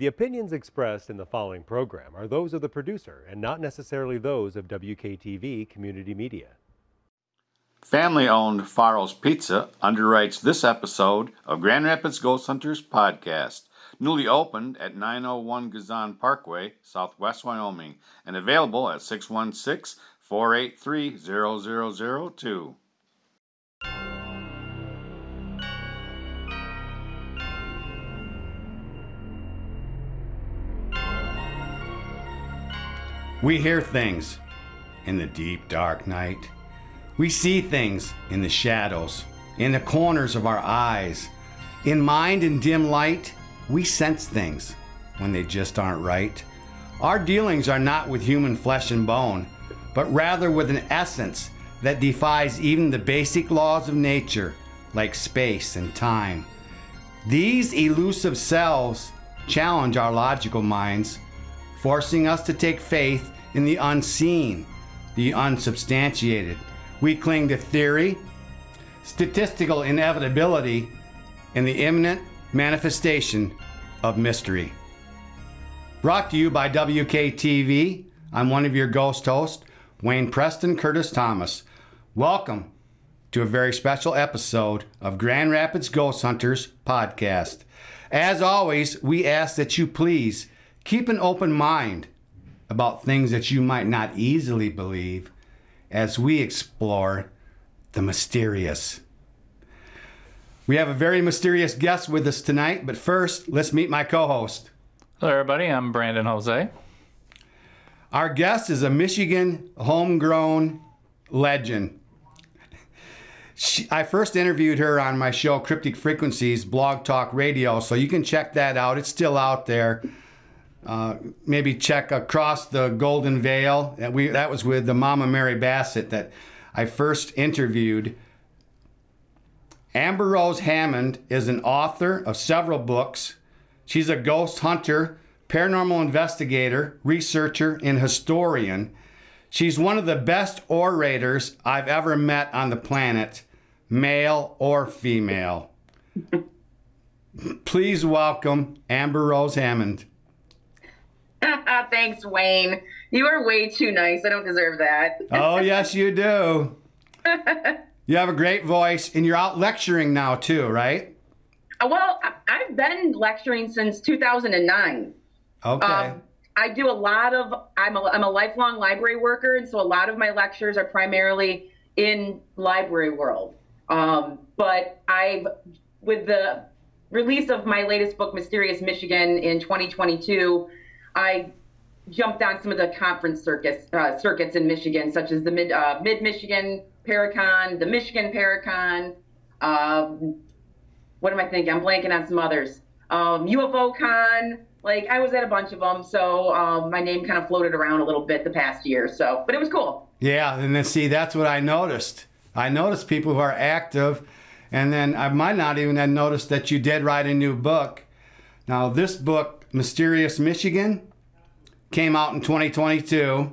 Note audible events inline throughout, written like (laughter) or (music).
The opinions expressed in the following program are those of the producer and not necessarily those of WKTV Community Media. Family owned Faro's Pizza underwrites this episode of Grand Rapids Ghost Hunters podcast, newly opened at 901 Gezon Parkway, Southwest Wyoming, and available at 616 483 0002. We hear things in the deep, dark night. We see things in the shadows, in the corners of our eyes. In mind and dim light, we sense things when they just aren't right. Our dealings are not with human flesh and bone, but rather with an essence that defies even the basic laws of nature, like space and time. These elusive selves challenge our logical minds forcing us to take faith in the unseen, the unsubstantiated. We cling to theory, statistical inevitability, and the imminent manifestation of mystery. Brought to you by WKTV, I'm one of your ghost hosts, Wayne Preston Curtis Thomas. Welcome to a very special episode of Grand Rapids Ghost Hunters podcast. As always, we ask that you please Keep an open mind about things that you might not easily believe as we explore the mysterious. We have a very mysterious guest with us tonight, but first, let's meet my co host. Hello, everybody. I'm Brandon Jose. Our guest is a Michigan homegrown legend. She, I first interviewed her on my show, Cryptic Frequencies, Blog Talk Radio, so you can check that out. It's still out there. Uh, maybe check across the Golden Veil. That we that was with the Mama Mary Bassett that I first interviewed. Amberrose Hammond is an author of several books. She's a ghost hunter, paranormal investigator, researcher, and historian. She's one of the best orators I've ever met on the planet, male or female. (laughs) Please welcome Amberrose Hammond. (laughs) Thanks, Wayne. You are way too nice. I don't deserve that. oh, yes, you do. (laughs) you have a great voice, and you're out lecturing now, too, right? Uh, well, I've been lecturing since 2009. Okay. Um, I do a lot of, I'm a, I'm a lifelong library worker, and so a lot of my lectures are primarily in library world. Um, but I've, with the release of my latest book, Mysterious Michigan, in 2022, I jumped on some of the conference circuits uh, circuits in Michigan, such as the Mid uh, Mid Michigan Paracon, the Michigan Paracon. Um, what am I thinking? I'm blanking on some others. Um, UFO Con. Like I was at a bunch of them, so um, my name kind of floated around a little bit the past year. So, but it was cool. Yeah, and then see, that's what I noticed. I noticed people who are active, and then I might not even have noticed that you did write a new book. Now, this book Mysterious Michigan came out in 2022.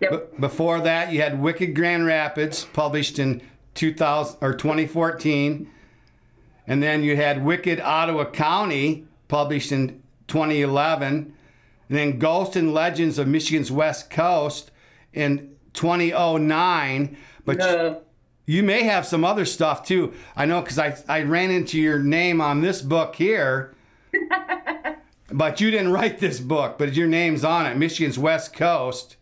Yep. B- before that, you had Wicked Grand Rapids, published in 2000 or 2014, and then you had Wicked Ottawa County, published in 2011, and then Ghost and Legends of Michigan's West Coast in 2009. But you, you may have some other stuff too. I know because I I ran into your name on this book here. But you didn't write this book, but your name's on it. Michigan's West Coast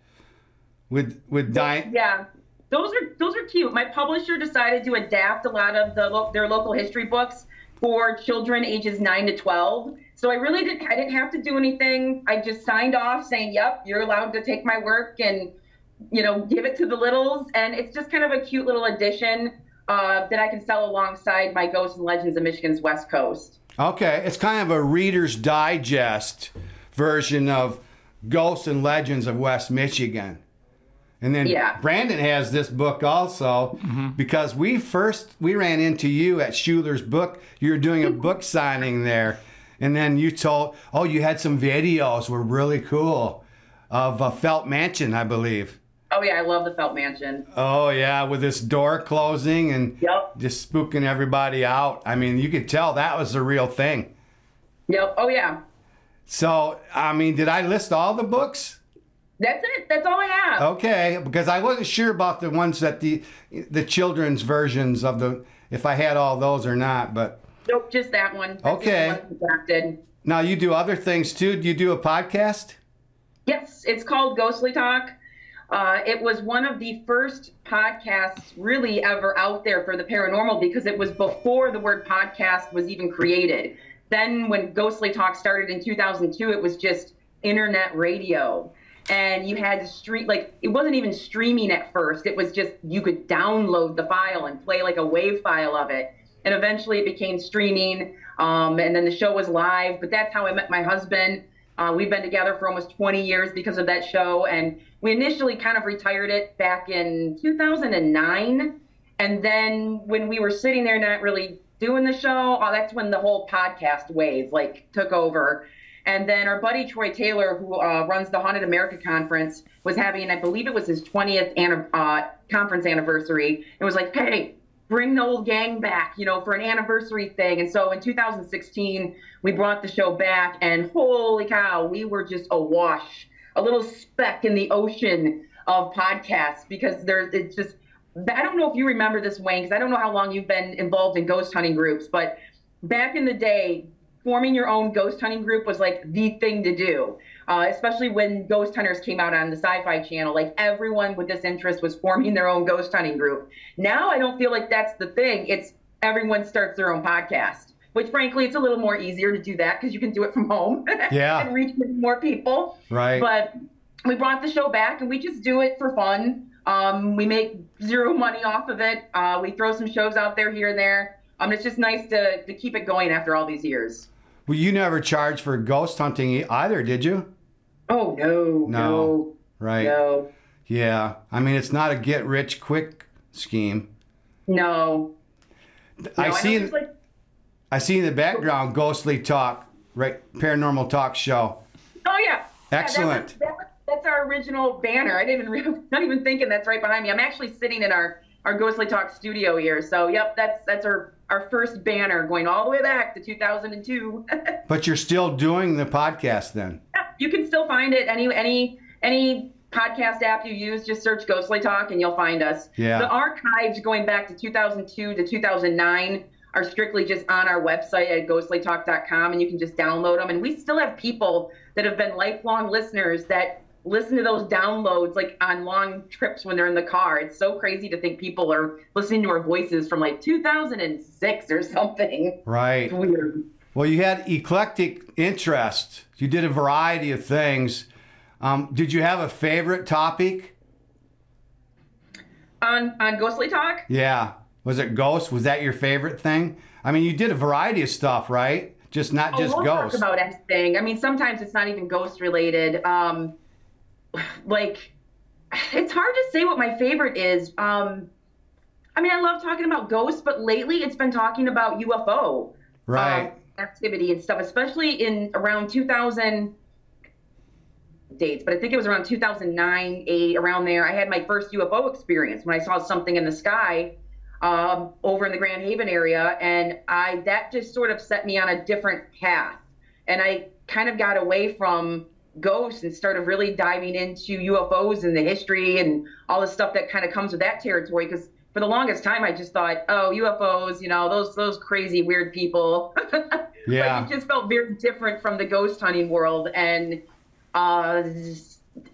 with with Diane. Yeah. Those are those are cute. My publisher decided to adapt a lot of the their local history books for children ages 9 to 12. So I really didn't I didn't have to do anything. I just signed off saying, "Yep, you're allowed to take my work and you know, give it to the littles." And it's just kind of a cute little addition uh, that I can sell alongside my Ghosts and Legends of Michigan's West Coast. Okay, it's kind of a Reader's Digest version of Ghosts and Legends of West Michigan. And then yeah. Brandon has this book also mm-hmm. because we first we ran into you at Schuler's book. You were doing a (laughs) book signing there, and then you told, oh, you had some videos were really cool of a Felt Mansion, I believe. Oh yeah, I love the Felt Mansion. Oh yeah, with this door closing and yep. just spooking everybody out. I mean, you could tell that was the real thing. Yep. Oh yeah. So, I mean, did I list all the books? That's it. That's all I have. Okay, because I wasn't sure about the ones that the the children's versions of the if I had all those or not. But Nope, just that one. That's Okay. one now you do other things too. Do you do a podcast? Yes, it's called Ghostly Talk. Uh, it was one of the first podcasts really ever out there for the paranormal because it was before the word podcast was even created. Then, when Ghostly Talk started in 2002, it was just internet radio. And you had to stream, like, it wasn't even streaming at first. It was just you could download the file and play like a wave file of it. And eventually it became streaming. Um, and then the show was live. But that's how I met my husband. Uh, we've been together for almost 20 years because of that show. And we initially kind of retired it back in 2009. And then when we were sitting there not really doing the show, oh, that's when the whole podcast wave like took over. And then our buddy Troy Taylor, who uh, runs the Haunted America conference, was having, I believe it was his 20th anni- uh, conference anniversary. It was like, hey, bring the old gang back, you know, for an anniversary thing. And so in 2016, we brought the show back, and holy cow, we were just awash, a little speck in the ocean of podcasts because there's it's just. I don't know if you remember this, Wayne, because I don't know how long you've been involved in ghost hunting groups, but back in the day, forming your own ghost hunting group was like the thing to do. Uh, especially when Ghost Hunters came out on the Sci-Fi Channel, like everyone with this interest was forming their own ghost hunting group. Now I don't feel like that's the thing. It's everyone starts their own podcast, which frankly it's a little more easier to do that because you can do it from home (laughs) Yeah. and reach more people. Right. But we brought the show back and we just do it for fun. Um, we make zero money off of it. Uh, we throw some shows out there here and there. Um, it's just nice to, to keep it going after all these years. Well, you never charged for ghost hunting either, did you? Oh no, No. no, Right. no, Yeah. I mean, it's not a get rich quick scheme. no. I No, see. it's like, I see in the background ghostly talk, right? Paranormal talk show. oh yeah. Yeah, that Excellent. was- that was- that's our original banner. I didn't even (laughs) not even thinking that's right behind me. I'm actually sitting in our our Ghostly Talk studio here. So yep, that's that's our our first banner going all the way back to 2002. (laughs) But you're still doing the podcast then. (laughs) you can still find it any any any podcast app you use. Just search ghostly talk and you'll find us. Yeah. the archives going back to 2002 to 2009 are strictly just on our website at ghostlytalk.com and you can just download them and we still have people that have been lifelong listeners that listen to those downloads like on long trips when they're in the car. It's so crazy to think people are listening to our voices from like 2006 or something. Right. it's weird Well, you had eclectic interest. You did a variety of things. Um, did you have a favorite topic? on on ghostly talk Yeah. Was it ghosts? Was that your favorite thing? I mean, you did a variety of stuff, right? Just not just oh, we'll ghosts. talk about anything. I mean, sometimes it's not even ghost related. Um, like, it's hard to say what my favorite is. Um, I mean, I love talking about ghosts, but lately it's been talking about UFO right. um, activity and stuff, especially in around 2000 dates, but I think it was around 2009, 8, around there. I had my first UFO experience when I saw something in the sky um, over in the Grand Haven area, and I that just sort of set me on a different path, and I kind of got away from ghosts and started really diving into UFOs and the history and all the stuff that kind of comes with that territory because for the longest time I just thought, oh, UFOs, you know, those those crazy weird people. (laughs) Yeah. Like, it just felt very different from the ghost hunting world, and uh,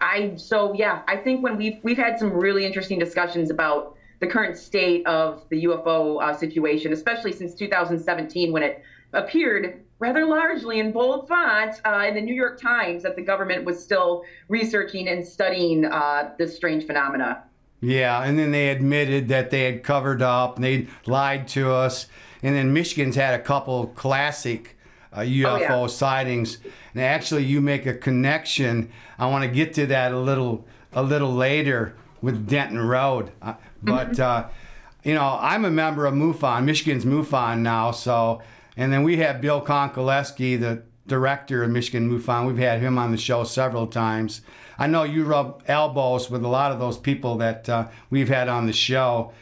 I so yeah, I think when we've we've had some really interesting discussions about the current state of the UFO uh, situation, especially since 2017 when it appeared rather largely in bold font uh, in the New York Times that the government was still researching and studying uh, this strange phenomena. Yeah, and then they admitted that they had covered up and they lied to us. And then Michigan's had a couple classic uh, UFO yeah. sightings. And actually, you make a connection. I want to get to that a little a little later with Denton Road. Uh, but uh, you know, I'm a member of MUFON, Michigan's MUFON now. So, and then we have Bill Konkolesky, the director of Michigan MUFON. We've had him on the show several times. I know you rub elbows with a lot of those people that uh, we've had on the show.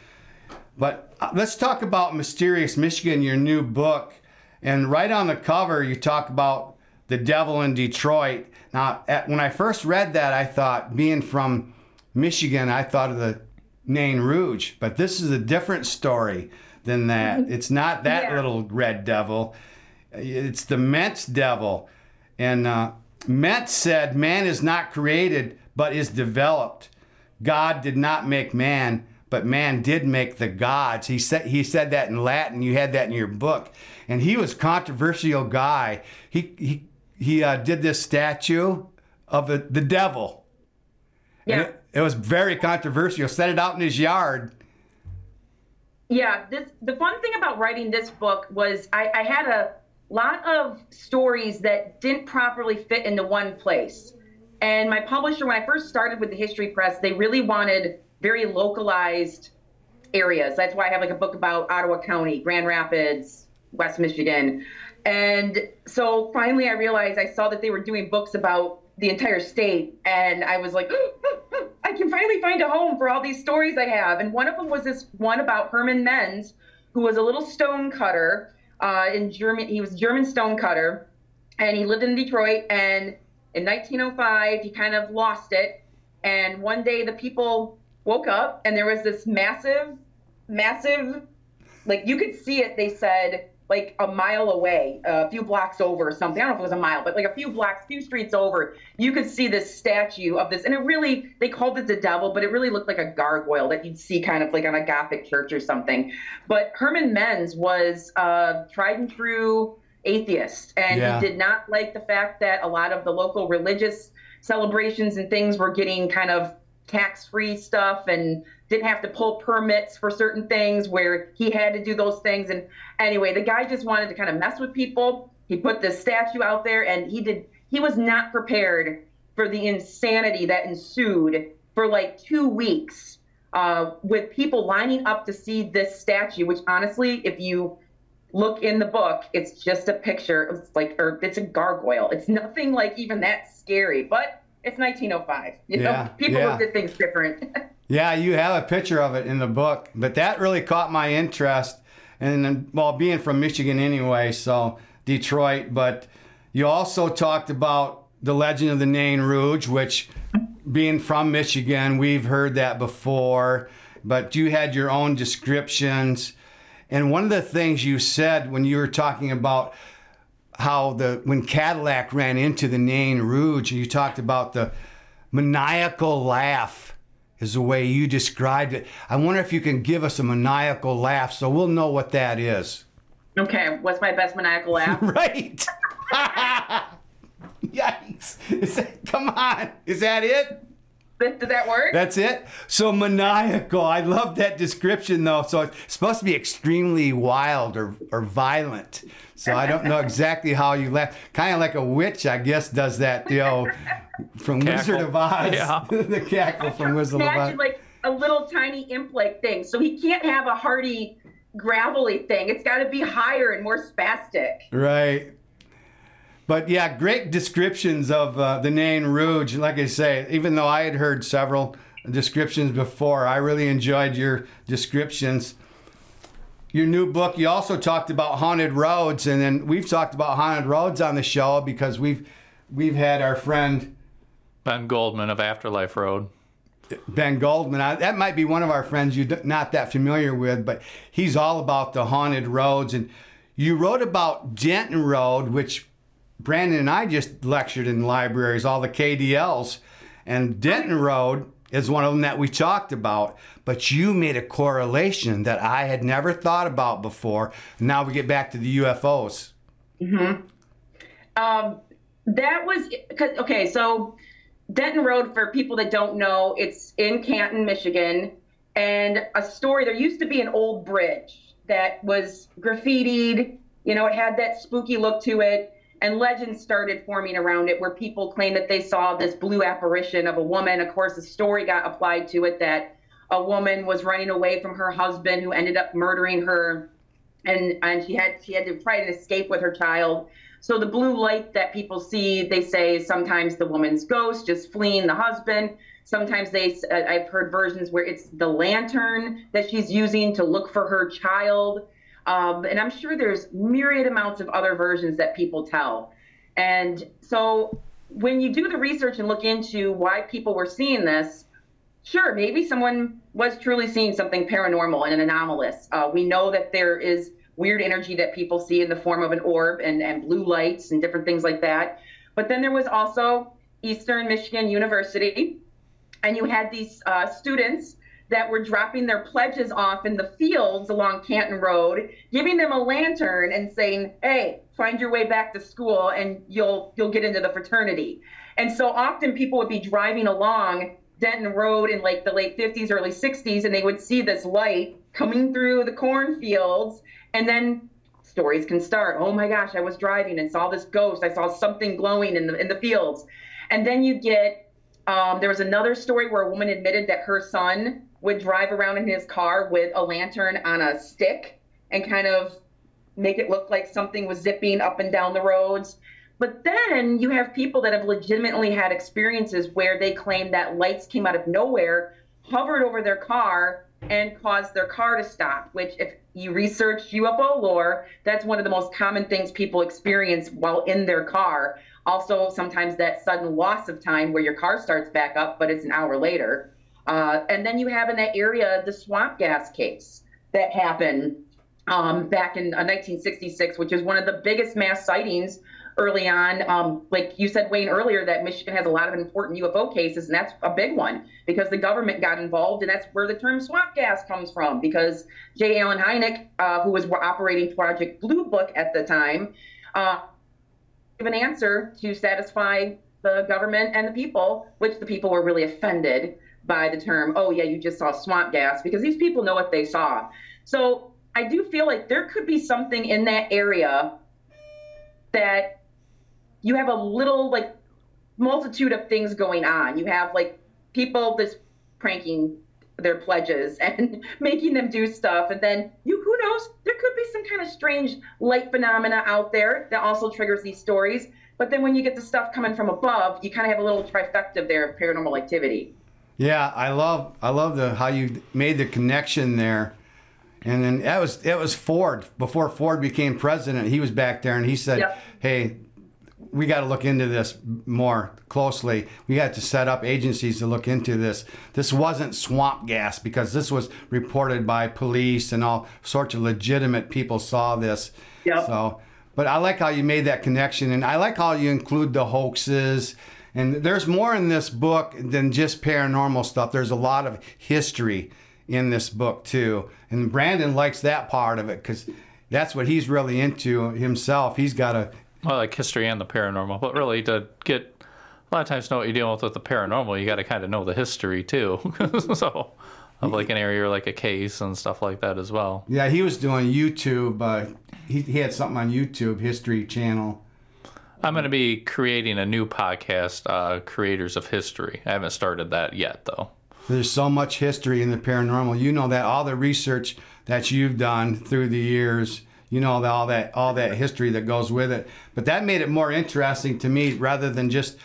But let's talk about Mysterious Michigan, your new book. And right on the cover, you talk about the devil in Detroit. Now, at, when I first read that, I thought, being from Michigan, I thought of the Nain Rouge, but this is a different story than that. (laughs) It's not that Yeah. little red devil. It's the Mentz devil. And uh, Mentz said, Man is not created, but is developed. God did not make man, but man did make the gods. He said he said that in Latin. You had that in your book, and he was a controversial guy. He he he uh, did this statue of the, the devil. And Yeah. It, it was very controversial. Set it out in his yard. Yeah, this the fun thing about writing this book was I, I had a lot of stories that didn't properly fit into one place. And my publisher, when I first started with the History Press, they really wanted very localized areas. That's why I have like a book about Ottawa County, Grand Rapids, West Michigan. And so finally I realized I saw that they were doing books about the entire state. And I was like, (gasps) I can finally find a home for all these stories I have. And one of them was this one about Herman Menz, who was a little stone cutter uh, in German. He was German stone cutter, and he lived in Detroit. And in 1905, he kind of lost it. And one day, the people woke up, and there was this massive, massive, like you could see it. They said like a mile away, a few blocks over or something. I don't know if it was a mile, but like a few blocks, few streets over, you could see this statue of this. And it really, they called it the devil, but it really looked like a gargoyle that you'd see kind of like on a Gothic church or something. But Herman Menz was a tried and true atheist, and Yeah. he did not like the fact that a lot of the local religious celebrations and things were getting kind of tax-free stuff and didn't have to pull permits for certain things where he had to do those things. And anyway the guy just wanted to kind of mess with people. He put this statue out there and he did he was not prepared for the insanity that ensued for like two weeks uh, with people lining up to see this statue which honestly if you look in the book it's just a picture it's like or it's a gargoyle. It's nothing like even that scary. But it's 1905 you Yeah, know people yeah. looked at things different (laughs) Yeah, you have a picture of it in the book, but that really caught my interest. And then, well, being from Michigan anyway, so Detroit, but you also talked about the legend of the Nain Rouge, which being from Michigan, we've heard that before, but you had your own descriptions. And one of the things you said when you were talking about how the when Cadillac ran into the Nain Rouge, you talked about the maniacal laugh is the way you described it. I wonder if you can give us a maniacal laugh so we'll know what that is. okay what's my best maniacal (laughs) laugh Right. (laughs) Yikes. Is that, come on. Is that it? Did did that work? That's it? So maniacal. I love that description though. So it's supposed to be extremely wild or, or violent. So I don't know exactly how you laugh. Kind of like a witch, I guess, does that, you know, from Wizard of Oz. Yeah. (laughs) the cackle from Wizard of Oz. Imagine like a little tiny imp-like thing. So he can't have a hearty, gravelly thing. It's got to be higher and more spastic. Right. But yeah, great descriptions of uh, the Nain Rouge. Like I say, even though I had heard several descriptions before, I really enjoyed your descriptions. Your new book, you also talked about haunted roads, and then we've talked about haunted roads on the show because we've we've had our friend Ben Goldman of Afterlife Road. Ben Goldman. I, that might be one of our friends you're not that familiar with, but he's all about the haunted roads. And you wrote about Denton Road, which Brandon and I just lectured in libraries, all the KDLs. And Denton Road is one of them that we talked about. But you made a correlation that I had never thought about before. Now we get back to the UFOs. Hmm. Um, that was okay, so Denton Road for people that don't know, it's in Canton, Michigan, and a story. There used to be an old bridge that was graffitied. You know, it had that spooky look to it, and legends started forming around it, where people claimed that they saw this blue apparition of a woman. Of course, the story got applied to it that a woman was running away from her husband, who ended up murdering her and and she had she had to try to escape with her child. So the blue light that people see, they say sometimes the woman's ghost just fleeing the husband. Sometimes they, uh, I've heard versions where it's the lantern that she's using to look for her child. Um, and I'm sure there's myriad amounts of other versions that people tell. And so when you do the research and look into why people were seeing this, sure, maybe someone was truly seeing something paranormal and an anomalous. Uh, we know that there is weird energy that people see in the form of an orb and, and blue lights and different things like that. But then there was also Eastern Michigan University, and you had these uh, students that were dropping their pledges off in the fields along Canton Road, giving them a lantern and saying, "Hey, find your way back to school, and you'll you'll get into the fraternity." And so often people would be driving along Denton Road in like the late 50s, early 60s, and they would see this light coming through the cornfields, and then stories can start. Oh my gosh, I was driving and saw this ghost. I saw something glowing in the in the fields, and then you get. Um, there was another story where a woman admitted that her son would drive around in his car with a lantern on a stick and kind of make it look like something was zipping up and down the roads. But then you have people that have legitimately had experiences where they claim that lights came out of nowhere, hovered over their car, and caused their car to stop, which, if you research UFO lore, that's one of the most common things people experience while in their car. Also, sometimes that sudden loss of time where your car starts back up, but it's an hour later. Uh, and then you have in that area the swamp gas case that happened um, back in uh, 1966, which is one of the biggest mass sightings early on. Um, like you said, Wayne, earlier, that Michigan has a lot of important UFO cases, and that's a big one because the government got involved, and that's where the term swamp gas comes from. Because J. Allen Hynek, uh, who was operating Project Blue Book at the time, uh, gave an answer to satisfy the government and the people, which the people were really offended by the term, oh, yeah, you just saw swamp gas, because these people know what they saw. So I do feel like there could be something in that area that you have a little, like, multitude of things going on. You have, like, people just pranking their pledges (laughs) and making them do stuff. And then you, who knows, there could be some kind of strange light phenomena out there that also triggers these stories. But then when you get the stuff coming from above, you kind of have a little trifecta there of paranormal activity. Yeah, I love I love the how you made the connection there. And then that was it was Ford before Ford became president. He was back there and he said, Yep. "Hey, we got to look into this more closely. We got to set up agencies to look into this. This wasn't swamp gas because this was reported by police and all sorts of legitimate people saw this. Yep. So, but I like how you made that connection, and I like how you include the hoaxes. And there's more in this book than just paranormal stuff. There's a lot of history in this book too, and Brandon likes that part of it because that's what he's really into himself. He's got a Well, like history and the paranormal, but really to get a lot of times know what you're dealing with with the paranormal, you got to kind of know the history too. (laughs) so of like an area or like a case and stuff like that as well. Yeah, he was doing YouTube. Uh, he, he had something on YouTube, History Channel. I'm going to be creating a new podcast, uh, Creators of History. I haven't started that yet though. There's so much history in the paranormal. You know that all the research that you've done through the years. You know all that all that history that goes with it. But that made it more interesting to me rather than just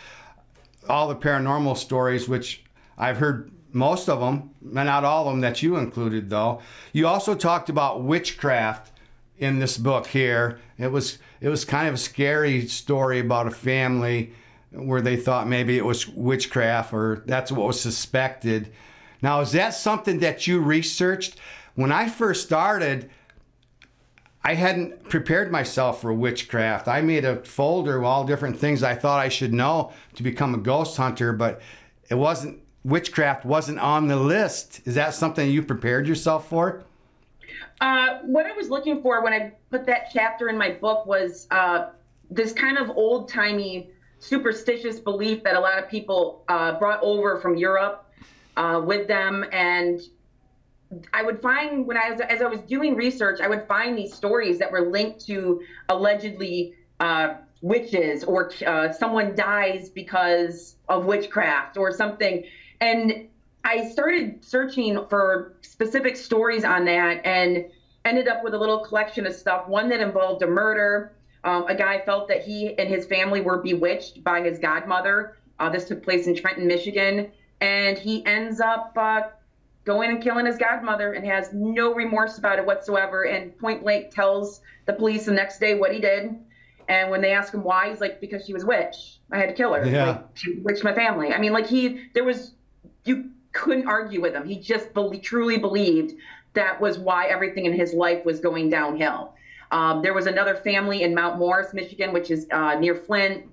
all the paranormal stories, which I've heard most of them, not all of them that you included though. You also talked about witchcraft in this book here. It was it was kind of a scary story about a family where they thought maybe it was witchcraft or that's what was suspected. Now, is that something that you researched? When I first started, I hadn't prepared myself for witchcraft. I made a folder of all different things I thought I should know to become a ghost hunter, but it wasn't witchcraft wasn't on the list. Is that something you prepared yourself for? Uh, what I was looking for when I put that chapter in my book was uh, this kind of old timey superstitious belief that a lot of people uh, brought over from Europe uh, with them. And I would find when I was, as I was doing research, I would find these stories that were linked to allegedly uh, witches or someone dies because of witchcraft or something. And I started searching for specific stories on that and ended up with a little collection of stuff. One that involved a murder. Um, a guy felt that he and his family were bewitched by his godmother. Uh, this took place in Trenton, Michigan. And he ends up uh, going and killing his godmother and has no remorse about it whatsoever and point blank tells the police the next day what he did. And when they ask him why, he's like, because she was witch. I had to kill her. Yeah. Like, she witched my family. I mean, like he, there was, you couldn't argue with him. He just be- truly believed that was why everything in his life was going downhill. Um, there was another family in Mount Morris, Michigan, which is uh, near Flint,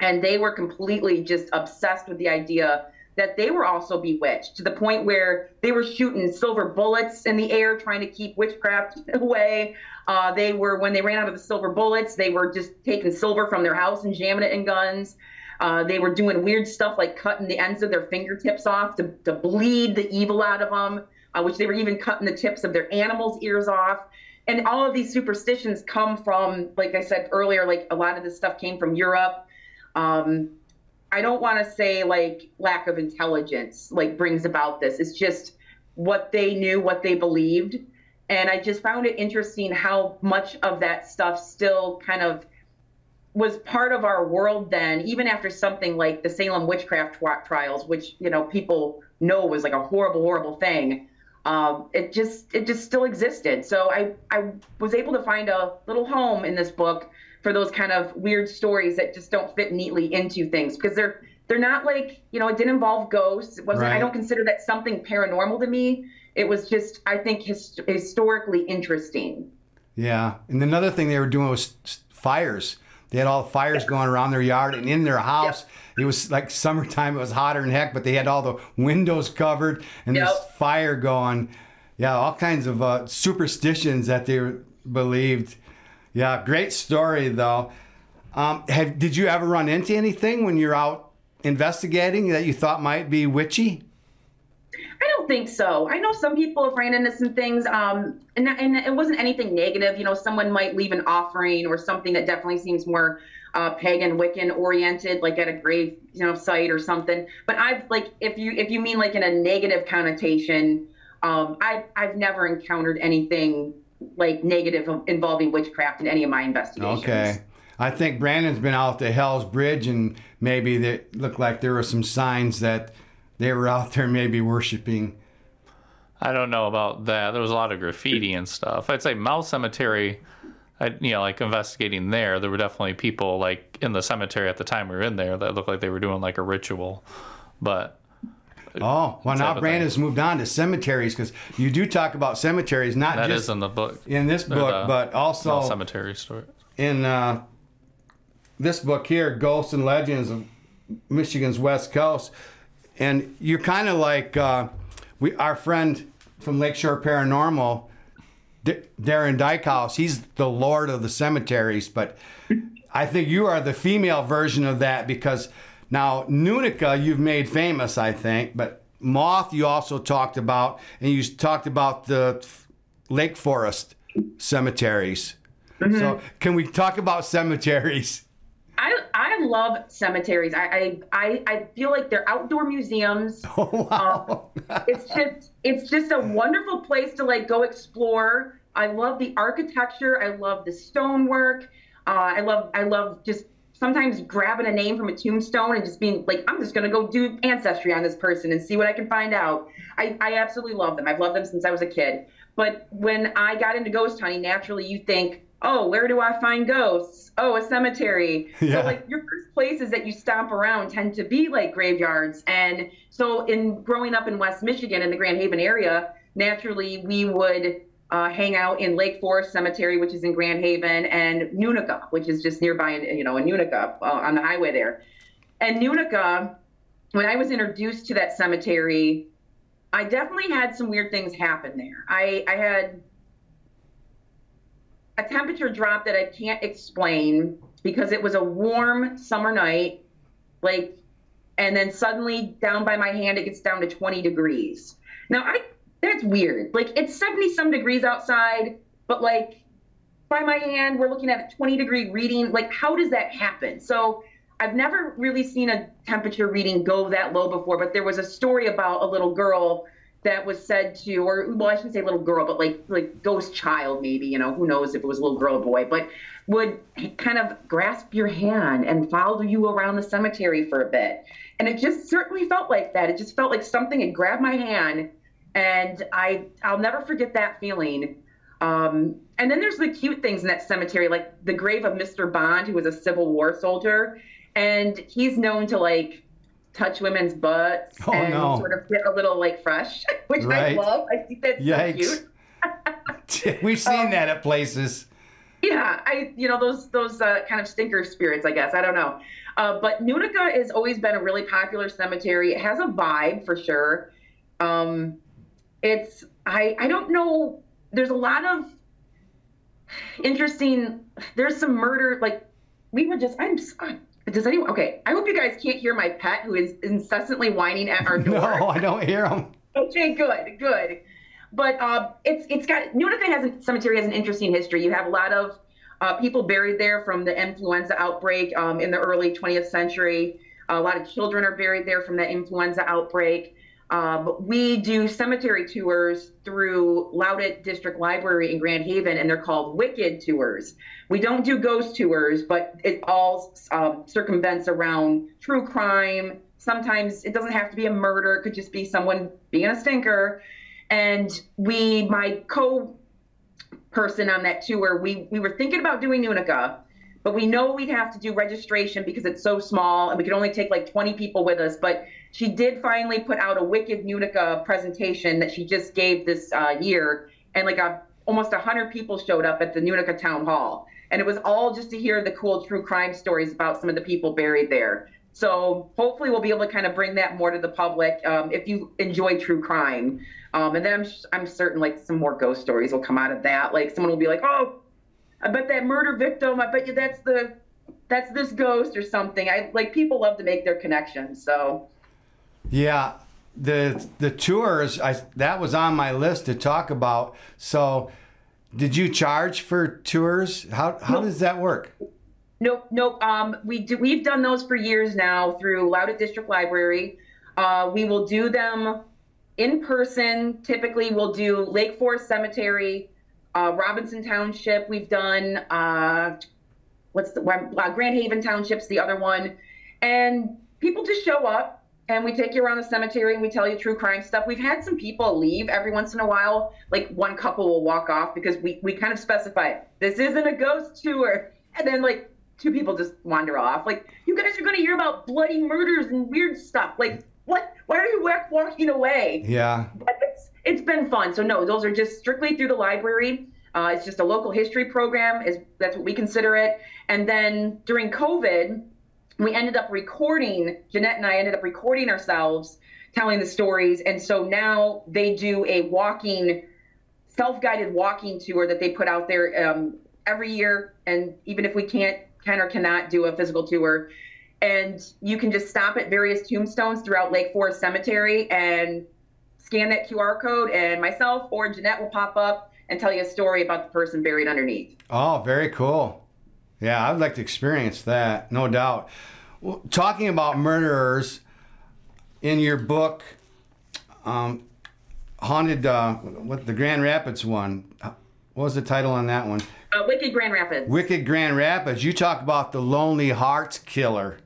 and they were completely just obsessed with the idea that they were also bewitched to the point where they were shooting silver bullets in the air trying to keep witchcraft (laughs) away. Uh, they were, when they ran out of the silver bullets, they were just taking silver from their house and jamming it in guns. Uh, they were doing weird stuff like cutting the ends of their fingertips off to, to bleed the evil out of them, uh, which they were even cutting the tips of their animals' ears off. And all of these superstitions come from, like I said earlier, like a lot of this stuff came from Europe. Um, I don't want to say like lack of intelligence like brings about this. It's just what they knew, what they believed. And I just found it interesting how much of that stuff still kind of was part of our world then, even after something like the Salem witchcraft tri- trials, which you know people know was like a horrible, horrible thing. Um, it just it just still existed. So I I was able to find a little home in this book for those kind of weird stories that just don't fit neatly into things because they're they're not like you know it didn't involve ghosts. It wasn't. I don't consider that something paranormal to me. It was just I think his, historically interesting. Yeah, and another thing they were doing was fires. They had all the fires going around their yard and in their house. It was like summertime. It was hotter than heck, but they had all the windows covered and this fire going. Yeah, all kinds of uh, superstitions that they believed. Yeah, great story though. Um, have did you ever run into anything when you're out investigating that you thought might be witchy? Don't think so. I know some people have ran into some things, um, and and it wasn't anything negative. You know, someone might leave an offering or something that definitely seems more uh, pagan Wiccan oriented, like at a grave, you know, site or something. But I've like, if you if you mean like in a negative connotation, um, I've I've never encountered anything like negative involving witchcraft in any of my investigations. Okay. I think Brandon's been out to Hell's Bridge, and maybe they looked like there were some signs that they were out there maybe worshiping. I don't know about that. There was a lot of graffiti and stuff. I'd say Mount Cemetery, I, you know, like investigating there, there were definitely people like in the cemetery at the time we were in there that looked like they were doing like a ritual. But Oh, well, now Brandon's moved on to cemeteries because you do talk about cemeteries, not that is just in the book. in this book, but also Mount Cemetery story. in uh, this book here, Ghosts and Legends of Michigan's West Coast. And you're kind of like uh, we, our friend from Lakeshore Paranormal, D- Darren Dykehouse. He's the lord of the cemeteries, but I think you are the female version of that because now Nunica you've made famous, I think, but Moth you also talked about, and you talked about the Lake Forest cemeteries. So can we talk about cemeteries? I, I love cemeteries. I, I, I, I feel like they're outdoor museums. (laughs) Oh wow! it's just it's just a wonderful place to like go explore. I love the architecture. I love the stonework. Uh, I love I love just sometimes grabbing a name from a tombstone and just being like, I'm just gonna go do ancestry on this person and see what I can find out. I, I absolutely love them. I've loved them since I was a kid. But when I got into ghost hunting, naturally you think, oh, where do I find ghosts? Oh, a cemetery. Yeah. So like your first places that you stomp around tend to be like graveyards. And so in growing up in West Michigan in the Grand Haven area, naturally we would uh, hang out in Lake Forest Cemetery, which is in Grand Haven, and Nunica, which is just nearby, you know, in Nunica uh, on the highway there. And Nunica, when I was introduced to that cemetery, I definitely had some weird things happen there. I, I had a temperature drop that I can't explain because it was a warm summer night, like, and then suddenly down by my hand it gets down to 20 degrees. Now I that's weird. Like it's 70 some degrees outside, but like by my hand we're looking at a 20 degree reading. Like how does that happen? So I've never really seen a temperature reading go that low before, but there was a story about a little girl that was said to, or well, I shouldn't say little girl, but like like ghost child maybe, you know, who knows if it was a little girl or boy, but would kind of grasp your hand and follow you around the cemetery for a bit. And it just certainly felt like that. It just felt like something had grabbed my hand and I I'll never forget that feeling. Um, and then there's the cute things in that cemetery, like the grave of Mr. Bond, who was a Civil War soldier, and he's known to like touch women's butts Oh, and no. sort of get a little like fresh, (laughs) which Right. I love. I think that's so cute. Yikes. (laughs) (laughs) We've seen Um, that at places. Yeah, I you know those those uh, kind of stinker spirits, I guess. I don't know, uh, but Nunica has always been a really popular cemetery. It has a vibe for sure. Um, it's I I don't know. There's a lot of interesting. There's some murder. Like we were just. I'm. s- uh, Does anyone? Okay. I hope you guys can't hear my pet who is incessantly whining at our (laughs) door. No, I don't hear him. Okay, good, good. But uh, it's it's got Nunica has a cemetery has an interesting history. You have a lot of uh, people buried there from the influenza outbreak um, in the early 20th century. a lot of children are buried there from the influenza outbreak. Um, we do cemetery tours through Loutit District Library in Grand Haven, and they're called Wicked tours. We don't do ghost tours, but it all um, circumvents around true crime. Sometimes it doesn't have to be a murder; it could just be someone being a stinker. And we, my co person on that tour, we we were thinking about doing Nunica, but we know we'd have to do registration because it's so small and we could only take like 20 people with us. But she did finally put out a Wicked Nunica presentation that she just gave this uh, year, and like a, almost 100 people showed up at the Nunica Town Hall, and it was all just to hear the cool true crime stories about some of the people buried there. So hopefully we'll be able to kind of bring that more to the public um, if you enjoy true crime. Um, and then I'm I'm certain like some more ghost stories will come out of that. Like someone will be like, oh, I bet that murder victim. I bet you that's the that's this ghost or something. I like people love to make their connections. So Yeah, the the tours I that was on my list to talk about. So, did you charge for tours? How how No. does that work? Nope, nope. Um, we do. We've done those for years now through Loutit District Library. Uh, we will do them in person. Typically, we'll do Lake Forest Cemetery, uh, Robinson Township. We've done uh, what's the? Uh, Grand Haven Township's the other one, and people just show up and we take you around the cemetery and we tell you true crime stuff. We've had some people leave every once in a while. Like one couple will walk off because we we kind of specify this isn't a ghost tour, and then like two people just wander off. Like, you guys are going to hear about bloody murders and weird stuff. Like, what? Why are you walking away? Yeah. But it's, it's been fun. So, no, those are just strictly through the library. Uh, it's just a local history program. Is That's what we consider it. And then during COVID, we ended up recording, Jeanette and I ended up recording ourselves telling the stories. And so now they do a walking, self guided walking tour that they put out there um, every year. And even if we can't, can or cannot do a physical tour, and you can just stop at various tombstones throughout Lake Forest Cemetery and scan that QR code, and myself or Jeanette will pop up and tell you a story about the person buried underneath. Oh, very cool. Yeah, I'd like to experience that, no doubt. Well, talking about murderers, in your book, um, haunted uh, what the Grand Rapids one. What was the title on that one? Uh, Wicked Grand Rapids. Wicked Grand Rapids. You talk about the Lonely Hearts Killer,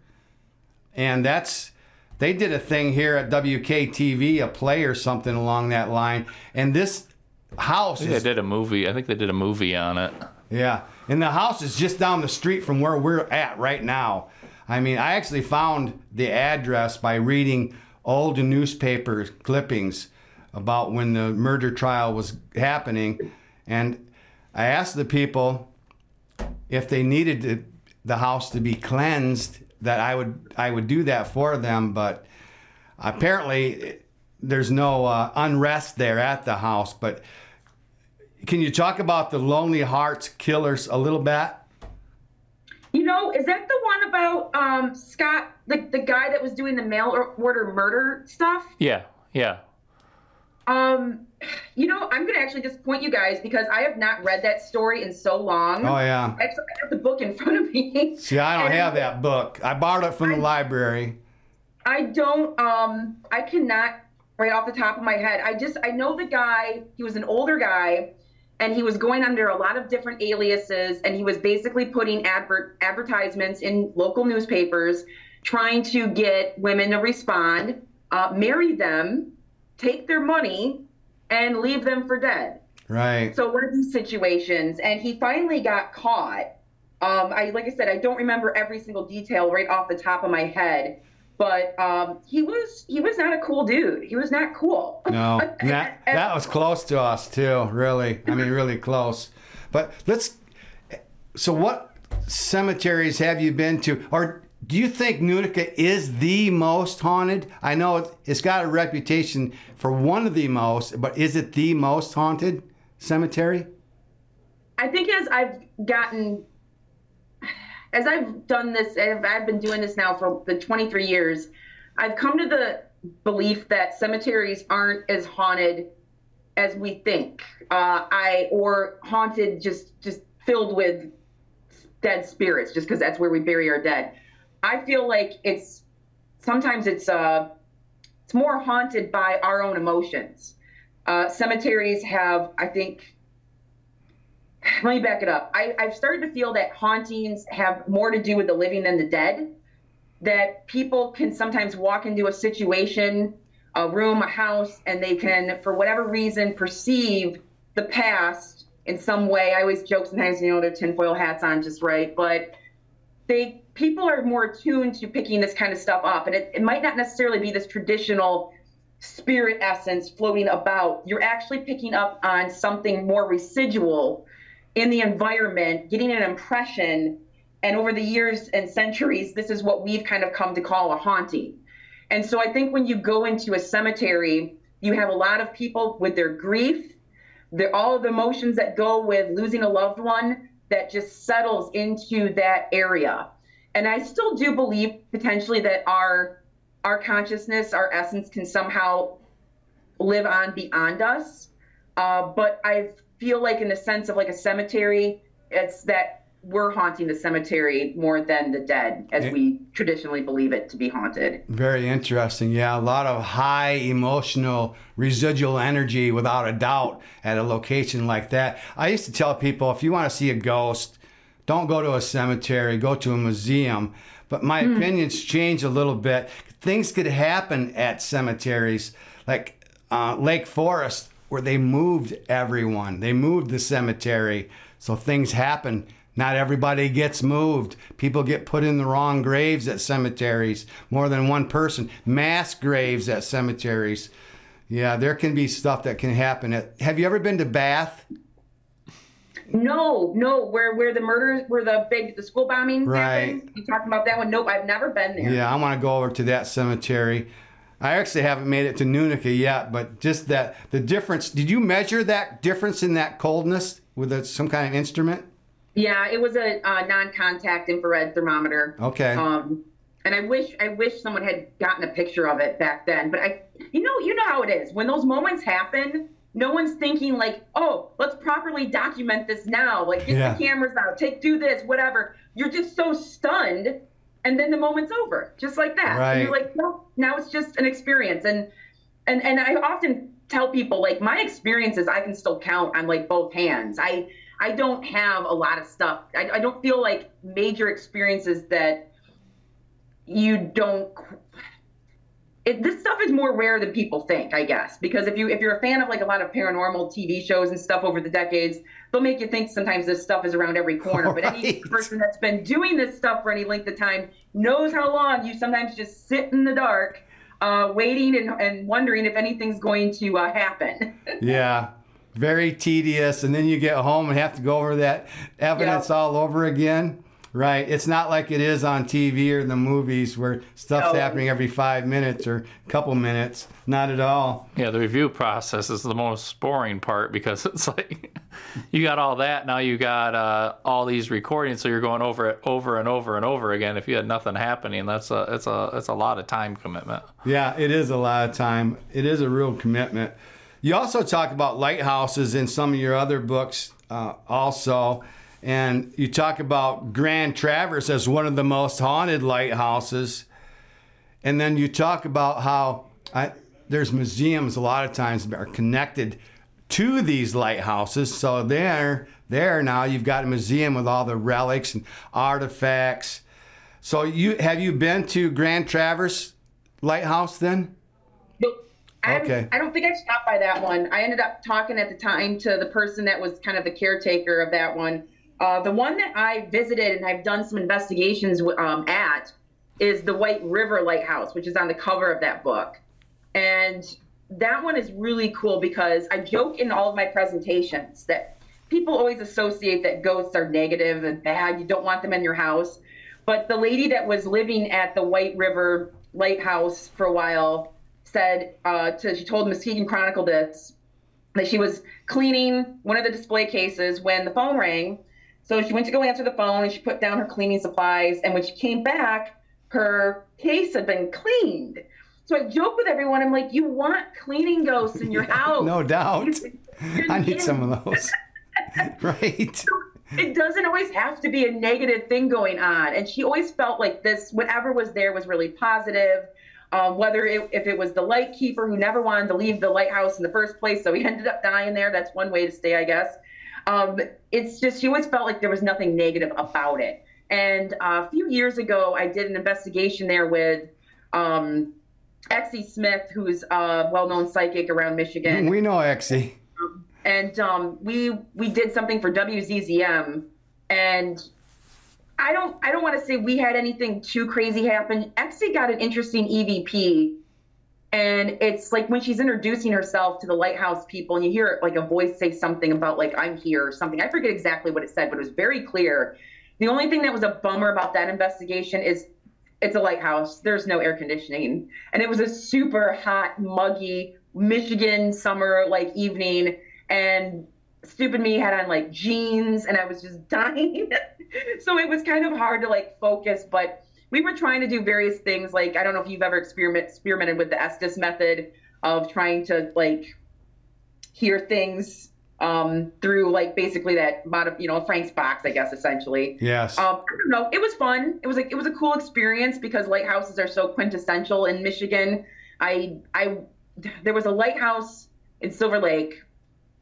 and that's they did a thing here at WKTV, a play or something along that line. And this house is they did a movie. I think they did a movie on it. Yeah, and the house is just down the street from where we're at right now. I mean, I actually found the address by reading old newspaper clippings about when the murder trial was happening, and I asked the people if they needed to, the house to be cleansed, that I would I would do that for them, but apparently there's no uh, unrest there at the house. But can you talk about the Lonely Hearts Killers a little bit? You know, is that the one about um, Scott, the, the guy that was doing the mail order murder stuff? Yeah, yeah. Um, you know, I'm going to actually disappoint you guys because I have not read that story in so long. Oh yeah. Actually, I have the book in (laughs) front of me. See, I don't And have that book. I borrowed it from the library. I don't, um, I cannot right off the top of my head. I just, I know the guy, he was an older guy and he was going under a lot of different aliases and he was basically putting advert advertisements in local newspapers trying to get women to respond, uh, marry them, take their money, and leave them for dead. Right. So one of these situations, and he finally got caught. Um, I like I said, I don't remember every single detail right off the top of my head, but um, he was he was not a cool dude. He was not cool. No, (laughs) that that was close to us too. Really, I mean, really close. But let's. So, what cemeteries have you been to, or do you think Nunica is the most haunted? I know it- it's got a reputation for one of the most, but is it the most haunted cemetery? I think as I've gotten, as I've done this, I've, been doing this now for the 23 years, I've come to the belief that cemeteries aren't as haunted as we think. Uh, I or haunted, just just filled with dead spirits, just because that's where we bury our dead. I feel like it's sometimes it's uh, it's more haunted by our own emotions. Uh, cemeteries have, I think, let me back it up. I, I've started to feel that hauntings have more to do with the living than the dead. That people can sometimes walk into a situation, a room, a house, and they can, for whatever reason, perceive the past in some way. I always joke sometimes, you know, their tinfoil hats on just right, but they people are more attuned to picking this kind of stuff up, and it, it might not necessarily be this traditional spirit essence floating about. You're actually picking up on something more residual in the environment, getting an impression. And over the years and centuries, this is what we've kind of come to call a haunting. And so I think when you go into a cemetery, you have a lot of people with their grief, their, all of the emotions that go with losing a loved one that just settles into that area. And I still do believe potentially that our our consciousness, our essence can somehow live on beyond us. Uh, but I feel like, in the sense of like a cemetery, it's that we're haunting the cemetery more than the dead, as Yeah. we traditionally believe it to be haunted. Very interesting. Yeah, a lot of high emotional residual energy without a doubt at a location like that. I used to tell people if you want to see a ghost, don't go to a cemetery, go to a museum. But my opinions change a little bit. Things could happen at cemeteries like uh, Lake Forest where they moved everyone. They moved the cemetery. So things happen. Not everybody gets moved. People get put in the wrong graves at cemeteries. More than one person. Mass graves at cemeteries. Yeah, there can be stuff that can happen. At, have you ever been to Bath? No, no, where where the murders, where the big the school bombing Right. happened. You talking about that one? Nope, I've never been there. Yeah, I want to go over to that cemetery. I actually haven't made it to Nunica yet, but just that the difference. Did you measure that difference in that coldness with a, some kind of instrument? Yeah, it was a, uh non-contact infrared thermometer. Okay. Um, and I wish I wish someone had gotten a picture of it back then. But I, you know, you know how it is when those moments happen. No one's thinking like, oh, let's properly document this now. Like, get Yeah. the cameras out, take do this, whatever. You're just so stunned, and then the moment's over, just like that. And you're like, no, now it's just an experience. And and and I often tell people like my experiences I can still count on like both hands. I I don't have a lot of stuff. I, I don't feel like major experiences that you don't it, this stuff is more rare than people think, I guess, because if you if you're a fan of like a lot of paranormal TV shows and stuff over the decades, they'll make you think sometimes this stuff is around every corner. But any person that's been doing this stuff for any length of time knows how long you sometimes just sit in the dark, uh, waiting and, and wondering if anything's going to uh, happen. (laughs) yeah. Very tedious. And then you get home and have to go over that evidence Yeah. all over again. Right. It's not like it is on TV or the movies where stuff's No. happening every five minutes or a couple minutes. Not at all. Yeah, the review process is the most boring part because it's like you got all that now you got uh, all these recordings, so you're going over it over and over and over again. If you had nothing happening, that's a it's a it's a lot of time commitment. Yeah, it is a lot of time. It is a real commitment. You also talk about lighthouses in some of your other books, uh, also. And you talk about Grand Traverse as one of the most haunted lighthouses. And then you talk about how I, there's museums a lot of times are connected to these lighthouses. So there, there now you've got a museum with all the relics and artifacts. So you have you been to Grand Traverse Lighthouse then? Nope. I, Okay. I don't think I stopped by that one. I ended up talking at the time to the person that was kind of the caretaker of that one. Uh, the one that I visited and I've done some investigations um, at is the White River Lighthouse, which is on the cover of that book. And that one is really cool because I joke in all of my presentations that people always associate that ghosts are negative and bad. You don't want them in your house. But the lady that was living at the White River Lighthouse for a while said uh, to she told Muskegon Chronicle this that she was cleaning one of the display cases when the phone rang. So she went to go answer the phone and she put down her cleaning supplies. And when she came back, her case had been cleaned. So I joke with everyone. I'm like, you want cleaning ghosts in your (laughs) house? No doubt. (laughs) I need some of those. (laughs) right. it doesn't always have to be a negative thing going on. And she always felt like this, whatever was there was really positive. Um, whether it, if it was the light keeper who never wanted to leave the lighthouse in the first place, so he ended up dying there. That's one way to stay, I guess. Um, it's just she always felt like there was nothing negative about it. And uh, a few years ago, I did an investigation there with um, Exie Smith, who's a well-known psychic around Michigan We know Exie. and um, we we did something for WZZM, and I don't I don't want to say we had anything too crazy happen. Exie got an interesting EVP, and it's like when she's introducing herself to the lighthouse people, and you hear like a voice say something about like I'm here or something. I forget exactly what it said, but it was very clear. The only thing that was a bummer about that investigation is it's a lighthouse. There's no air conditioning, and it was a super hot, muggy Michigan summer like evening, and stupid me had on like jeans, and I was just (laughs) dying. so it was kind of hard to like focus, but we were trying to do various things. Like I don't know if you've ever experiment experimented with the Estes method of trying to like hear things um, through like basically that mod- you know Frank's box, I guess essentially. Yes. Um, I don't know. It was fun. It was like it was a cool experience because lighthouses are so quintessential in Michigan. I I there was a lighthouse in Silver Lake,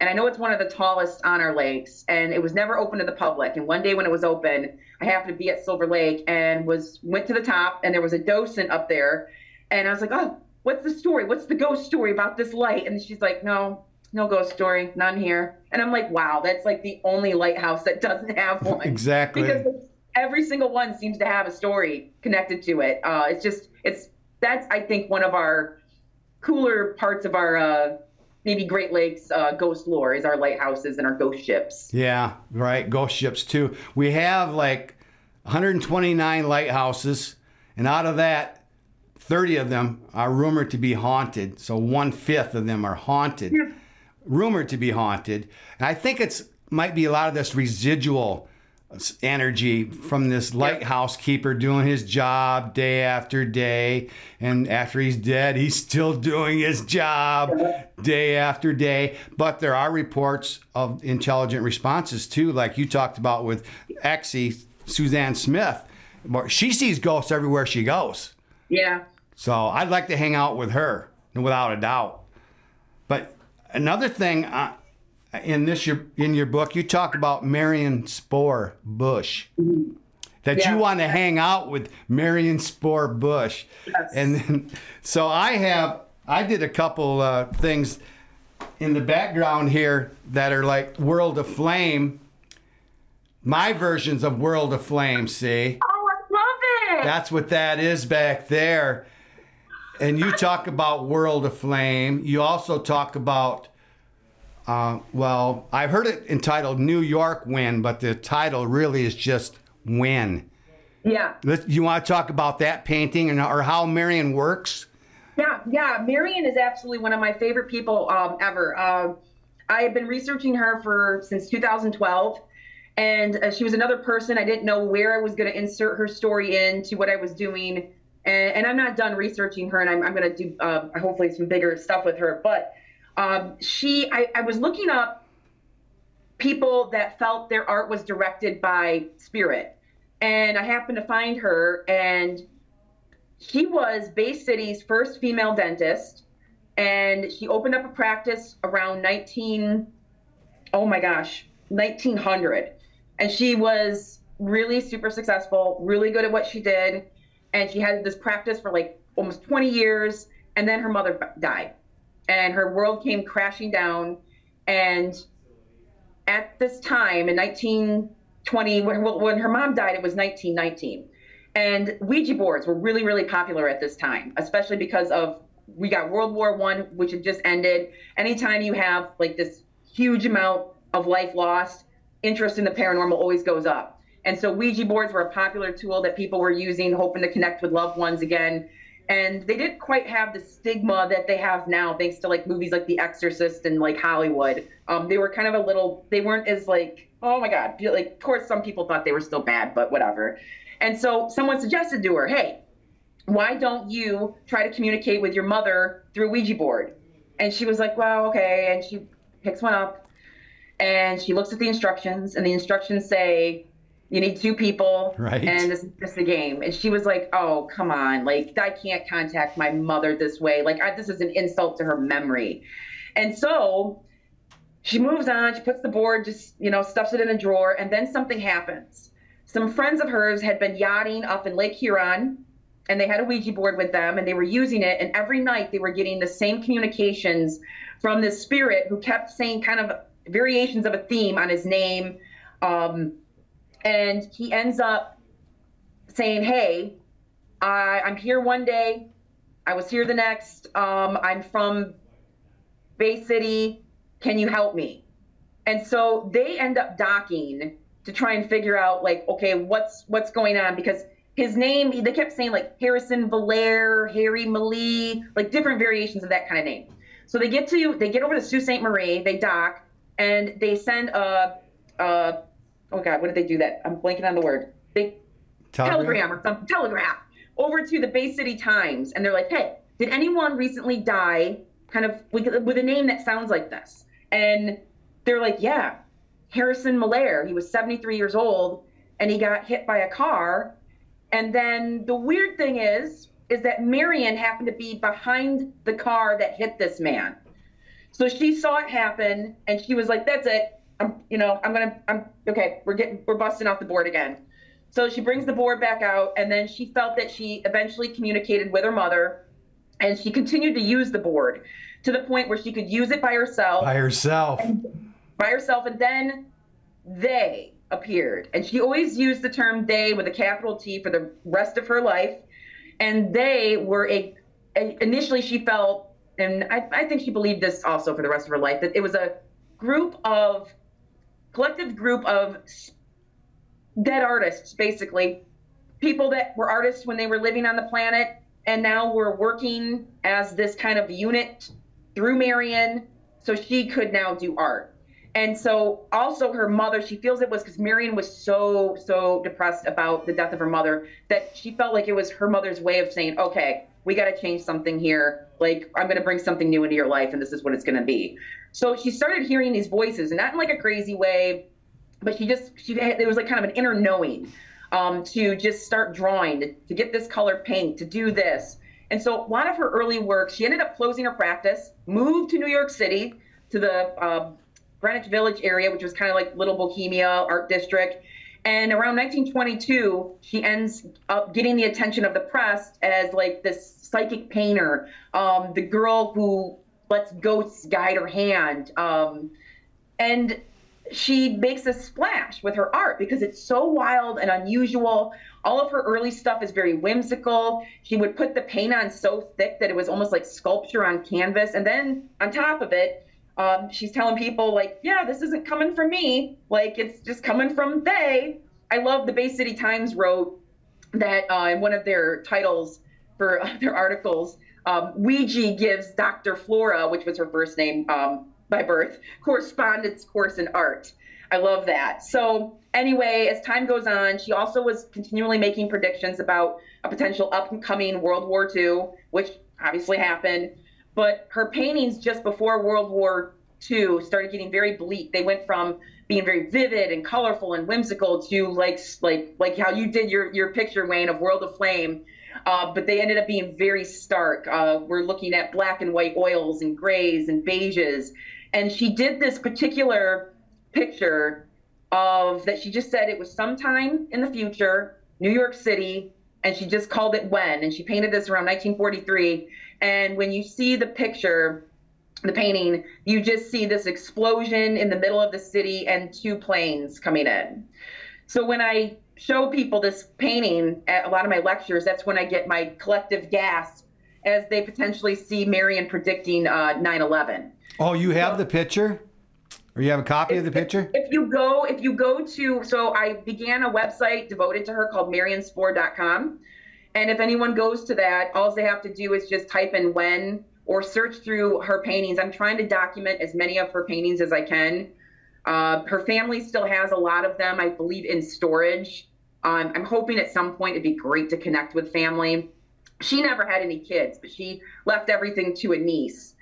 and I know it's one of the tallest on our lakes, and it was never open to the public. And one day when it was open, I happened to be at Silver Lake and was went to the top, and there was a docent up there, and I was like, oh, what's the story? What's the ghost story about this light? And she's like, no. No ghost story, none here. And I'm like, wow, that's like the only lighthouse that doesn't have (laughs) one exactly. because every single one seems to have a story connected to it. Uh, it's just it's that's I think one of our cooler parts of our uh, maybe Great Lakes uh, ghost lore is our lighthouses and our ghost ships. Yeah, right. Ghost ships too. We have like 129 lighthouses, and out of that, 30 of them are rumored to be haunted. So one fifth of them are haunted, rumored to be haunted. And I think it's might be a lot of this residual energy from this lighthouse keeper doing his job day after day and after he's dead he's still doing his job day after day but there are reports of intelligent responses too like you talked about with Exie Suzanne Smith she sees ghosts everywhere she goes Yeah. so I'd like to hang out with her, without a doubt. Another thing uh, in this your in your book, you talk about Marion Spore Bush. That Yeah. you want to hang out with Marion Spore Bush, Yes. and then, so I have I did a couple uh, things in the background here that are like World of Flame. My versions of World of Flame, see. Oh, I love it. That's what that is back there. And you talk about World of Flame. You also talk about, uh, well, I've heard it entitled New York When, but the title really is just When. yeah. You want to talk about that painting and or how Marion works? Yeah, yeah. Marion is absolutely one of my favorite people um, ever. Um, I have been researching her for since 2012, and uh, she was another person I didn't know where I was going to insert her story into what I was doing, and, and I'm not done researching her, and I'm, I'm going to do uh, hopefully some bigger stuff with her. But um, she, I, I was looking up people that felt their art was directed by spirit, and I happened to find her, and she was Bay City's first female dentist, and she opened up a practice around 19, oh my gosh, 1900. And she was really super successful, really good at what she did. And she had this practice for like almost 20 years, and then her mother died. and her world came crashing down. And at this time in 1920, when, when her mom died, it was 1919. And Ouija boards were really, really popular at this time, especially because of we got World War One, which had just ended. Anytime you have like this huge amount of life lost, interest in the paranormal always goes up. And so Ouija boards were a popular tool that people were using, hoping to connect with loved ones again. And they didn't quite have the stigma that they have now, thanks to like movies like The Exorcist and like Hollywood. Um, they were kind of a little, they weren't as like, oh my God, like, of course, some people thought they were still bad, but whatever. And so someone suggested to her, hey, why don't you try to communicate with your mother through Ouija board? And she was like, well, okay. And she picks one up and she looks at the instructions, and the instructions say, you need two people right. and this is just a game. And she was like oh come on. Like i can't contact my mother this way. Like I, this is an insult to her memory. And so she moves on. She puts the board just you know stuffs it in a drawer. And then something happens. Some friends of hers had been yachting up in lake huron and they had a ouija board with them and they were using it. And every night they were getting the same communications from this spirit who kept saying kind of variations of a theme on his name. Um, and he ends up saying, "Hey, I, I'm here one day. I was here the next. Um, I'm from Bay City. Can you help me?" And so they end up docking to try and figure out, like, okay, what's what's going on because his name they kept saying like Harrison Valaire, Harry Malee, like different variations of that kind of name. So they get to they get over to Sault Ste. Marie, they dock, and they send a, a oh god, what did they do that? I'm blanking on the word. They Telegram? telegram or something, telegraph over to the Bay City Times, and they're like, hey, did anyone recently die, kind of with, with a name that sounds like this? And they're like, yeah, Harrison Malaire. He was 73 years old, and he got hit by a car. And then the weird thing is, is that Marion happened to be behind the car that hit this man. So she saw it happen, and she was like, "That's it. I'm, you know, I'm gonna, I'm okay. We're getting, we're busting off the board again. So she brings the board back out, and then she felt that she eventually communicated with her mother, and she continued to use the board to the point where she could use it by herself. By herself. By herself, and then they appeared, and she always used the term "they" with a capital T for the rest of her life. And they were a, initially she felt, and I, I think she believed this also for the rest of her life, that it was a group of collective group of dead artists, basically, people that were artists when they were living on the planet and now were working as this kind of unit through Marion so she could now do art. And so also her mother, she feels it was because Marion was so, so depressed about the death of her mother that she felt like it was her mother's way of saying, okay, we got to change something here. Like, I'm going to bring something new into your life, and this is what it's going to be. So she started hearing these voices, and not in like a crazy way, but she just she there was like kind of an inner knowing um, to just start drawing, to, to get this color paint, to do this. And so a lot of her early work, she ended up closing her practice, moved to New York City to the uh, Greenwich Village area, which was kind of like Little Bohemia Art District. And around 1922, she ends up getting the attention of the press as like this psychic painter, um, the girl who lets ghosts guide her hand. Um, and she makes a splash with her art because it's so wild and unusual. All of her early stuff is very whimsical. She would put the paint on so thick that it was almost like sculpture on canvas. And then on top of it, um, she's telling people, like, yeah, this isn't coming from me. Like, it's just coming from they. I love the Bay City Times wrote that uh, in one of their titles for (laughs) their articles um, Ouija gives Dr. Flora, which was her first name um, by birth, correspondence course in art. I love that. So, anyway, as time goes on, she also was continually making predictions about a potential upcoming World War II, which obviously happened. But her paintings just before World War II started getting very bleak. They went from being very vivid and colorful and whimsical to like like like how you did your your picture, Wayne, of World of Flame uh, but they ended up being very stark. Uh, we're looking at black and white oils and grays and beiges. And she did this particular picture of that she just said it was sometime in the future, New York City, and she just called it when. And she painted this around 1943. And when you see the picture, the painting, you just see this explosion in the middle of the city and two planes coming in. So when I show people this painting at a lot of my lectures, that's when I get my collective gasp as they potentially see Marion predicting uh, 9/11. Oh, you have the picture? Or you have a copy of the picture? If you go, if you go to, so I began a website devoted to her called marionspore.com. And if anyone goes to that, all they have to do is just type in when or search through her paintings. I'm trying to document as many of her paintings as I can. Uh, her family still has a lot of them, I believe, in storage. Um, I'm hoping at some point it'd be great to connect with family. She never had any kids, but she left everything to a niece.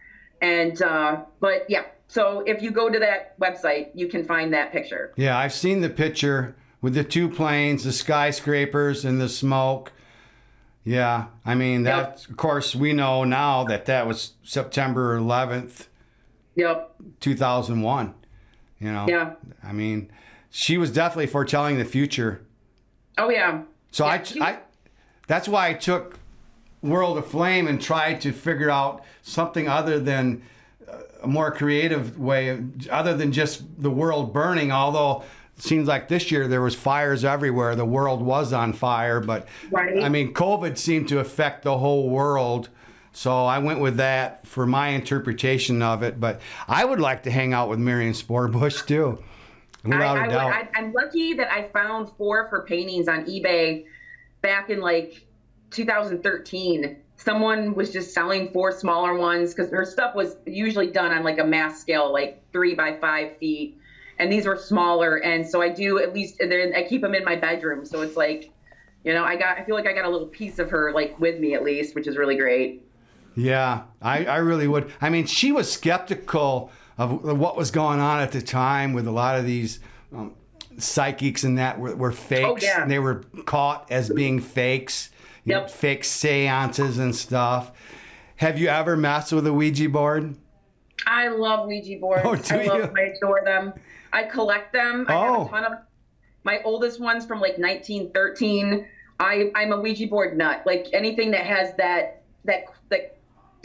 And, uh, but yeah, so if you go to that website, you can find that picture. Yeah, I've seen the picture with the two planes, the skyscrapers, and the smoke. Yeah, I mean that. Of course, we know now that that was September 11th, Yep. 2001. You know. Yeah. I mean, she was definitely foretelling the future. Oh yeah. So Yeah, I, she- I, that's why I took World of Flame and tried to figure out something other than uh, a more creative way, other than just the world burning. Although seems like this year there was fires everywhere, the world was on fire. But Right. I mean, COVID seemed to affect the whole world. So I went with that for my interpretation of it. But I would like to hang out with Marion Spore Bush too, without I, a doubt. I, I'm lucky that I found four of her paintings on eBay back in like 2013. Someone was just selling four smaller ones because her stuff was usually done on like a mass scale, like three by five feet, and these were smaller. And so I do at least, and then I keep them in my bedroom. So it's like, you know, I got, I feel like I got a little piece of her like with me at least, which is really great. Yeah, I, I really would. I mean, she was skeptical of what was going on at the time with a lot of these um, psychics and that were, were fakes. yeah. And they were caught as being fakes, you know, Yep. fake seances and stuff. Have you ever messed with a Ouija board? I love Ouija boards. Oh, do I love you? them. I adore them. I collect them. I have Oh. a ton of my oldest ones from like 1913. I I'm a Ouija board nut. Like anything that has that that that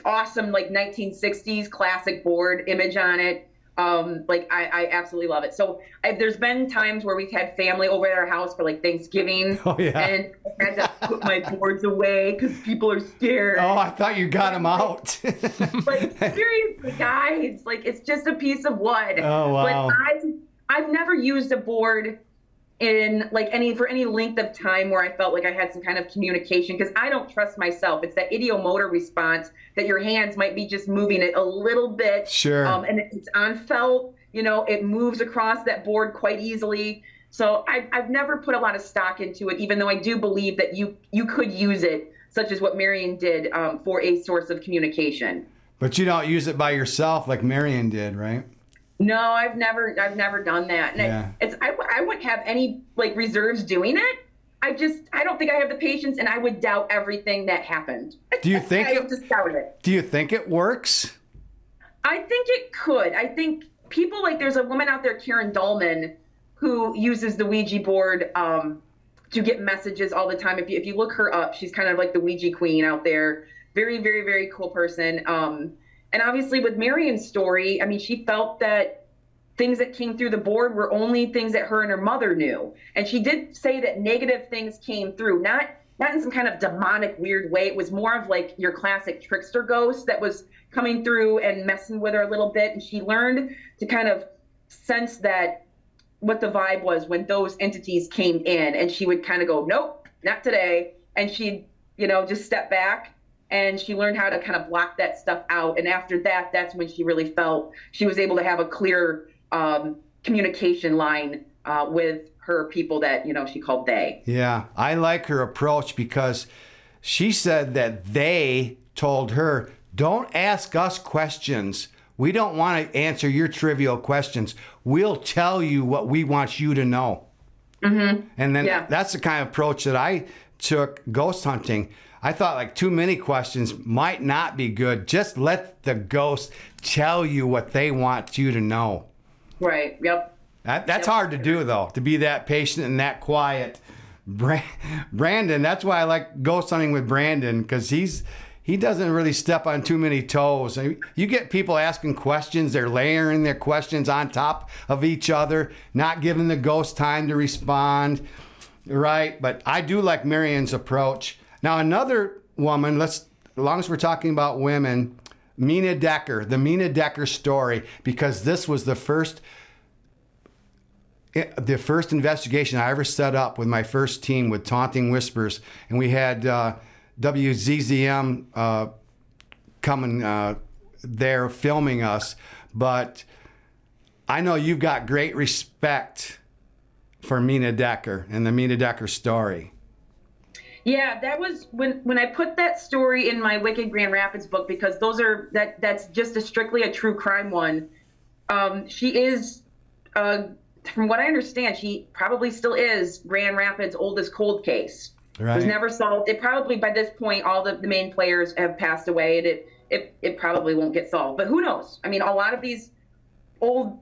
awesome like 1960s classic board image on it. Um, like I, I absolutely love it. So I, there's been times where we've had family over at our house for like Thanksgiving, (laughs) Oh, yeah. and I had to put my boards away because people are scared. Oh, I thought you got them out. (laughs) like seriously guys like it's just a piece of wood Oh, wow. but i i've never used a board in like any for any length of time where i felt like i had some kind of communication because i don't trust myself it's that ideomotor response that your hands might be just moving it a little bit Sure. um, and it's on felt you know it moves across that board quite easily so I, i've never put a lot of stock into it even though i do believe that you you could use it such as what marion did um, for a source of communication but you don't use it by yourself like Marion did, right? No, I've never, I've never done that. And Yeah. I, it's, I, I wouldn't have any like reserves doing it. I just, I don't think I have the patience, and I would doubt everything that happened. Do you (laughs) think I it- just doubt it. Do you think it works? I think it could. I think people like there's a woman out there, Karen Dahlman, who uses the Ouija board um, to get messages all the time. If you if you look her up, she's kind of like the Ouija queen out there. Very, very, very cool person. Um, and obviously with Marion's story, I mean, she felt that things that came through the board were only things that her and her mother knew. And she did say that negative things came through, not not in some kind of demonic weird way. It was more of like your classic trickster ghost that was coming through and messing with her a little bit. And she learned to kind of sense that what the vibe was when those entities came in. And she would kind of go, nope, not today. And she'd, you know, just step back and she learned how to kind of block that stuff out. And after that, that's when she really felt she was able to have a clear um, communication line uh, with her people that, you know, she called they. Yeah, I like her approach because she said that they told her, don't ask us questions. We don't want to answer your trivial questions. We'll tell you what we want you to know. Mm-hmm. And then Yeah. that's the kind of approach that I took ghost hunting. I thought like too many questions might not be good. Just let the ghost tell you what they want you to know. Right. Yep. That, that's hard to do though, to be that patient and that quiet. (laughs) Brandon, that's why I like ghost hunting with Brandon because he's he doesn't really step on too many toes. You get people asking questions, they're layering their questions on top of each other, not giving the ghost time to respond. Right? But I do like Marion's approach. Now, another woman, let's, as long as we're talking about women, Mina Decker, the Mina Decker story, because this was the first the first investigation I ever set up with my first team with Taunting Whispers, and we had uh, WZZM uh, coming uh, there filming us. But I know you've got great respect for Mina Decker and the Mina Decker story. Yeah, that was when when I put that story in my Wicked Grand Rapids book because those are that that's just a strictly a true crime one. Um, she is uh, from what I understand, she probably still is Grand Rapids' oldest cold case. Right. It was never solved. It probably by this point all the, the main players have passed away, and it, it it probably won't get solved. But who knows? I mean, a lot of these old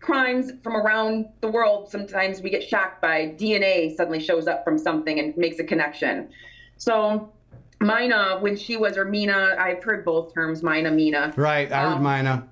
crimes from around the world, sometimes we get shocked by DNA suddenly shows up from something and makes a connection. So Mina, when she was, or Mina, I've heard both terms, Mina, Mina. Right, I heard um, Mina.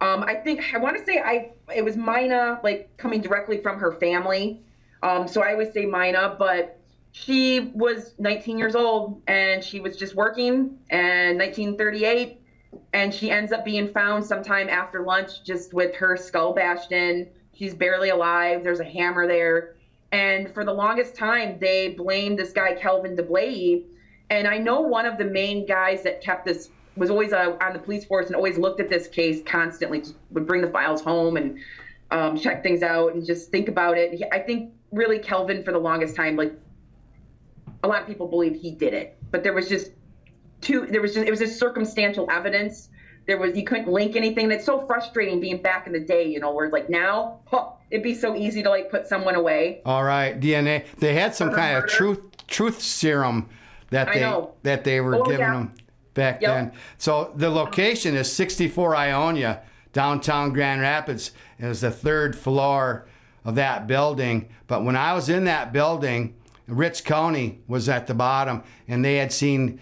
Um, I think I want to say I it was Mina like coming directly from her family. Um, so I always say Mina, but she was 19 years old and she was just working and 1938 and she ends up being found sometime after lunch just with her skull bashed in. She's barely alive. There's a hammer there. And for the longest time, they blamed this guy, Kelvin DeBlay. And I know one of the main guys that kept this was always uh, on the police force and always looked at this case constantly. Just would bring the files home and um, check things out and just think about it. I think really Kelvin for the longest time, like a lot of people believe he did it, but there was just too. There was just it was just circumstantial evidence. There was you couldn't link anything. That's so frustrating being back in the day, you know, where like now huh, it'd be so easy to like put someone away. All right, DNA. They had some kind of truth truth serum that they that they were oh, giving yeah. them back yep. then. So the location is 64 Ionia, downtown Grand Rapids. It was the third floor of that building. But when I was in that building, Ritz Koney was at the bottom, and they had seen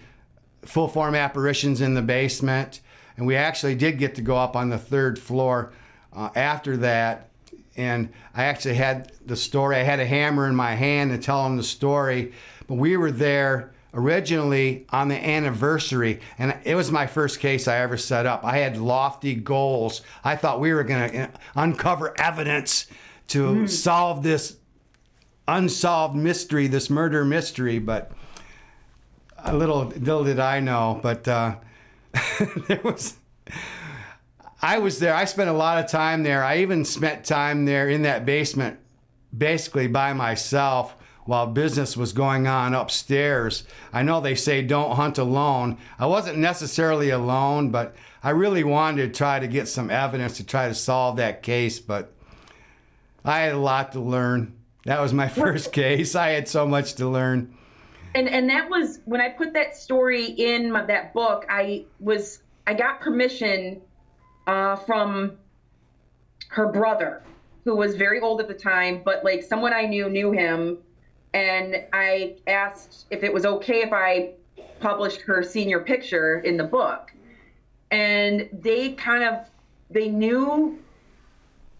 full form apparitions in the basement. And we actually did get to go up on the third floor uh, after that. And I actually had the story. I had a hammer in my hand to tell them the story. But we were there originally on the anniversary, and it was my first case I ever set up. I had lofty goals. I thought we were going to uh, uncover evidence to mm. solve this unsolved mystery, this murder mystery, but little, little did I know, but uh, (laughs) there was. I was there. I spent a lot of time there. I even spent time there in that basement, basically by myself while business was going on upstairs. I know they say don't hunt alone. I wasn't necessarily alone, but I really wanted to try to get some evidence to try to solve that case, but I had a lot to learn. That was my (laughs) first case. I had so much to learn. And and that was when I put that story in my, that book. I was I got permission uh, from her brother, who was very old at the time, but like someone I knew knew him and I asked if it was okay if I published her senior picture in the book. And they kind of they knew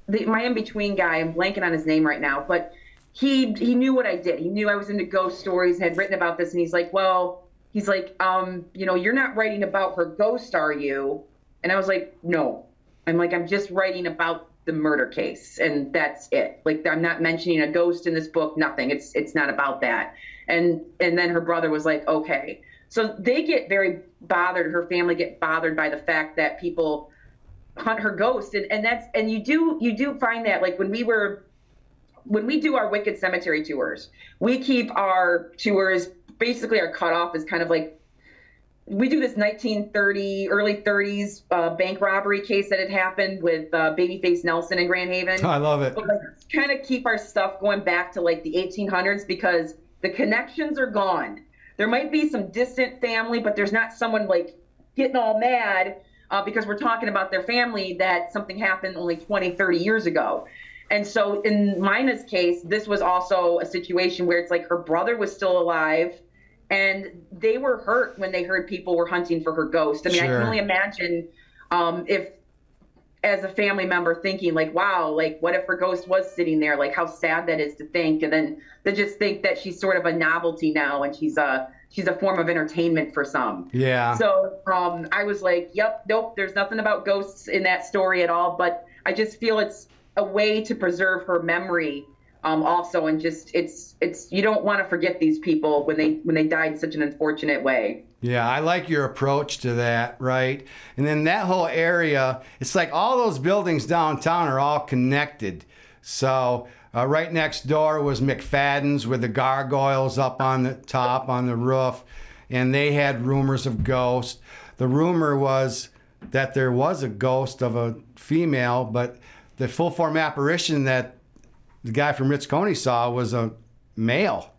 the my in between guy. I'm blanking on his name right now, but he he knew what I did. He knew I was into ghost stories and had written about this. And he's like, well, he's like, um, you know, you're not writing about her ghost, are you? And I was like, no. I'm like, I'm just writing about the murder case and that's it like i'm not mentioning a ghost in this book nothing it's it's not about that and and then her brother was like okay so they get very bothered her family get bothered by the fact that people hunt her ghost and, and that's and you do you do find that like when we were when we do our wicked cemetery tours we keep our tours basically our cutoff is kind of like we do this 1930 early 30s uh, bank robbery case that had happened with uh, babyface nelson in grand haven. I love it. Like, kind of keep our stuff going back to like the 1800s because the connections are gone. There might be some distant family but there's not someone like getting all mad uh, because we're talking about their family that something happened only 20 30 years ago and so in mina's case this was also a situation where it's like her brother was still alive and they were hurt when they heard people were hunting for her ghost. I mean, I can only imagine um, if, as a family member, thinking like, "Wow, like what if her ghost was sitting there? Like how sad that is to think." And then to just think that she's sort of a novelty now, and she's a she's a form of entertainment for some. Yeah. So um, I was like, "Yep, nope. There's nothing about ghosts in that story at all." But I just feel it's a way to preserve her memory, um, also, and just it's it's you don't want to forget these people when they when they died such an unfortunate way. Yeah, I like your approach to that, right? And then that whole area, it's like all those buildings downtown are all connected. So, uh, right next door was McFadden's with the gargoyles up on the top on the roof, and they had rumors of ghosts. The rumor was that there was a ghost of a female, but the full form apparition that the guy from Ritz Koney saw was a male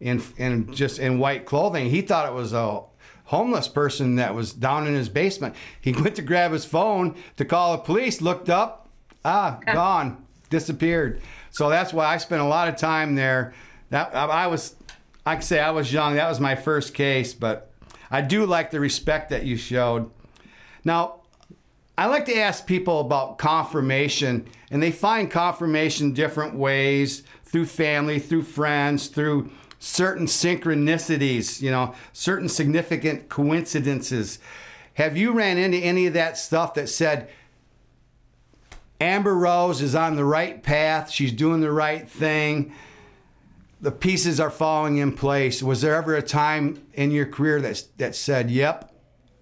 in in just in white clothing. He thought it was a homeless person that was down in his basement. He (laughs) went to grab his phone to call the police, looked up, ah, (laughs) gone, disappeared. So that's why I spent a lot of time there. That I, I was, I can say I was young. That was my first case, but I do like the respect that you showed. Now, I like to ask people about confirmation, and they find confirmation different ways through family, through friends, through certain synchronicities, you know, certain significant coincidences. Have you ran into any of that stuff that said Amberrose is on the right path, she's doing the right thing, the pieces are falling in place? Was there ever a time in your career that that said, "Yep,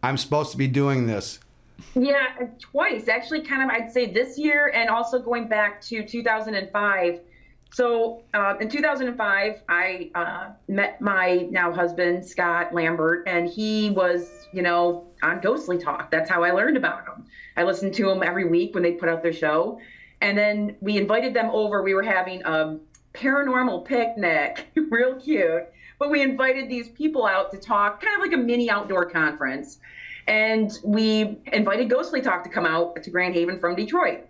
I'm supposed to be doing this"? Yeah, twice actually. Kind of, I'd say this year, and also going back to 2005. So uh, in 2005, I uh, met my now husband Scott Lambert, and he was, you know, on Ghostly Talk. That's how I learned about him. I listened to him every week when they put out their show, and then we invited them over. We were having a paranormal picnic, (laughs) real cute. But we invited these people out to talk, kind of like a mini outdoor conference. And we invited Ghostly Talk to come out to Grand Haven from Detroit.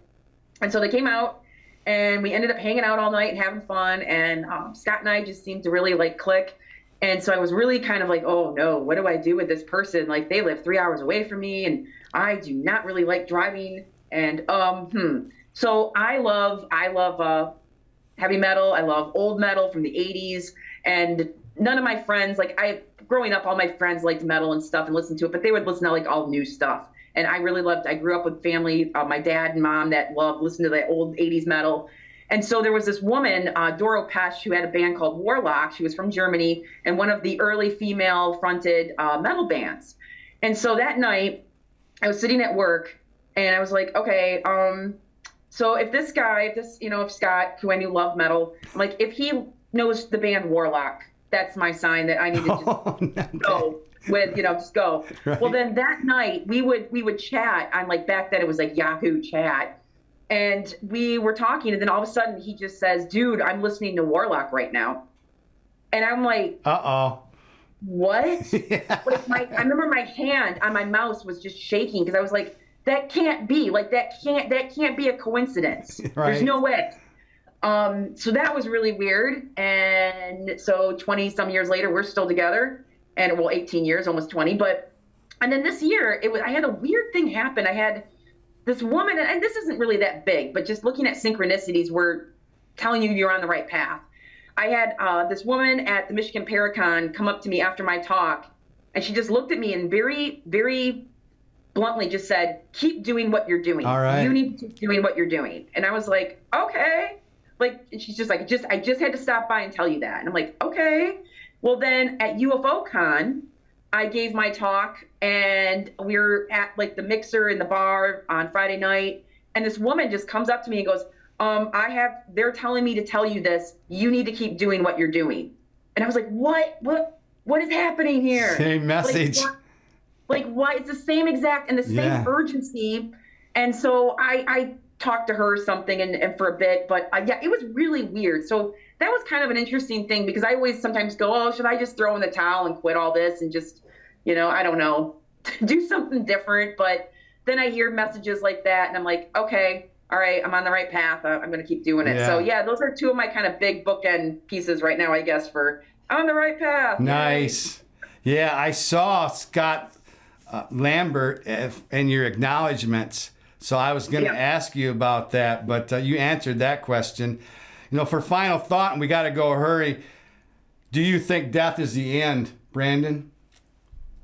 And so they came out and we ended up hanging out all night and having fun. And um, Scott and I just seemed to really like click. And so I was really kind of like, oh no, what do I do with this person? Like they live three hours away from me and I do not really like driving. And um, hmm. So I love, I love uh, heavy metal. I love old metal from the 80s. And none of my friends, like I, growing up, all my friends liked metal and stuff and listened to it, but they would listen to like all new stuff. And I really loved, I grew up with family, uh, my dad and mom that loved listening to the old 80s metal. And so there was this woman, uh, Doro Pesch, who had a band called Warlock. She was from Germany and one of the early female fronted uh, metal bands. And so that night, I was sitting at work and I was like, okay, um, so if this guy, if this, you know, if Scott, who I knew loved metal, I'm like, if he knows the band Warlock, that's my sign that I need to (laughs) just Oh, no. go with, you know, just go. Right. Well, then that night we would we would chat on like back then it was like Yahoo chat, and we were talking, and then all of a sudden he just says, "Dude, I'm listening to Warlock right now," and I'm like, Uh "What?" oh. (laughs) like my I remember my hand on my mouse was just shaking because I was like, that can't be like that can't that can't be a coincidence. Right. There's no way. Um, so that was really weird. And so 20 some years later, we're still together, and well, 18 years, almost 20. But and then this year, it was I had a weird thing happen. I had this woman, and this isn't really that big, but just looking at synchronicities, we're telling you you're on the right path. I had uh, this woman at the Michigan Paracon come up to me after my talk, and she just looked at me and very, very bluntly just said, "Keep doing what you're doing. All right. You need to keep doing what you're doing." And I was like, "Okay." Like and she's just like, "Just I just had to stop by and tell you that." And I'm like, "Okay." Well, then at UFO Con, I gave my talk, and we were at like the mixer in the bar on Friday night, and this woman just comes up to me and goes, um, I have, they're telling me to tell you this. You need to keep doing what you're doing. And I was like, what, what, what is happening here? (laughs) Same message. Like, like what? It's the same exact and the same Yeah. urgency. And so I, I talked to her or something and, and for a bit, but uh, yeah, it was really weird. So that was kind of an interesting thing because I always sometimes go, oh, should I just throw in the towel and quit all this and just, you know, I don't know, (laughs) do something different. But then I hear messages like that and I'm like, okay, all right, I'm on the right path. Uh, I'm going to keep doing it. So Yeah. yeah, those are two of my kind of big bookend pieces right now, I guess, for On the right path. Nice. Yeah, I saw Scott uh, Lambert if, in your acknowledgments. So I was going to Yeah. ask you about that, but uh, you answered that question. You know, for final thought, and we got to go hurry. Do you think death is the end, Brandon?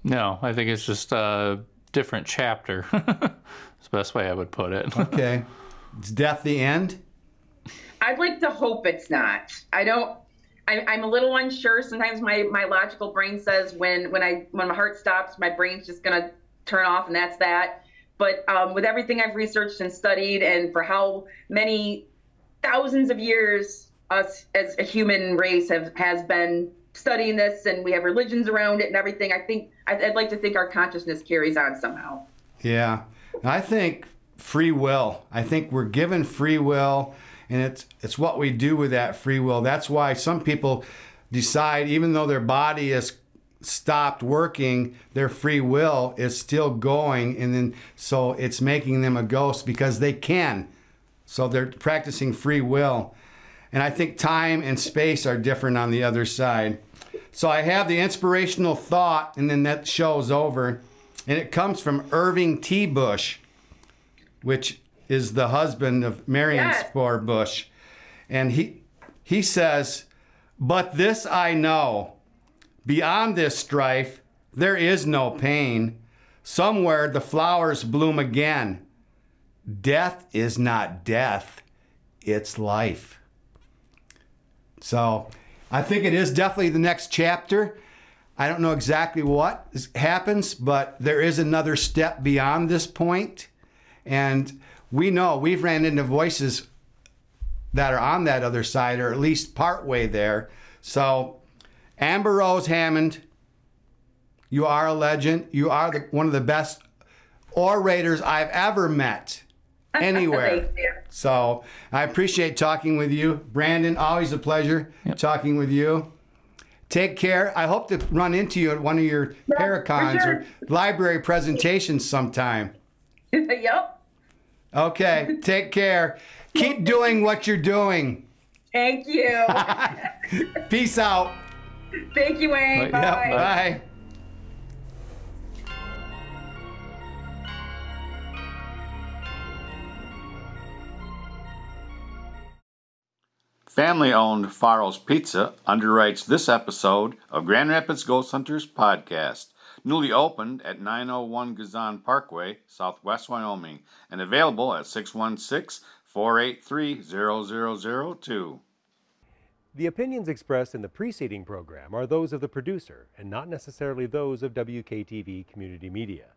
No, I think it's just a different chapter. (laughs) It's the best way I would put it. (laughs) Okay. is death the end? I'd like to hope it's not. I don't. I, I'm a little unsure. Sometimes my, my logical brain says when when I when my heart stops, my brain's just gonna turn off, and that's that. But um, with everything I've researched and studied, and for how many thousands of years us as a human race have has been studying this, and we have religions around it and everything, I think I'd, I'd like to think our consciousness carries on somehow. Yeah. I think free will. I think we're given free will and it's it's what we do with that free will. That's why some people decide even though their body is stopped working, their free will is still going and then so it's making them a ghost because they can. So they're practicing free will. And I think time and space are different on the other side. So I have the inspirational thought, and then that show's over. And it comes from Irving T. Bush, which is the husband of Marion Yes. Spore Bush. And he, he says, But this I know beyond this strife, there is no pain. Somewhere the flowers bloom again. Death is not death, it's life. So I think it is definitely the next chapter. I don't know exactly what is- happens, but there is another step beyond this point. And we know we've ran into voices that are on that other side, or at least part way there. So, Amberrose Hammond, you are a legend. You are the, one of the best orators I've ever met (laughs) anywhere. So I appreciate talking with you. Brandon, always a pleasure talking with you. Take care. I hope to run into you at one of your Yeah, Paracons sure. or library presentations sometime. (laughs) yep. Okay, (laughs) take care. Keep doing what you're doing. Thank you. Peace out. Thank you, Wayne. Bye. Bye. Yep, bye. Family owned Faro's Pizza underwrites this episode of Grand Rapids Ghost Hunters podcast. Newly opened at 901 Gezon Parkway, Southwest Wyoming, and available at 616 483 0002. The opinions expressed in the preceding program are those of the producer and not necessarily those of WKTV Community Media.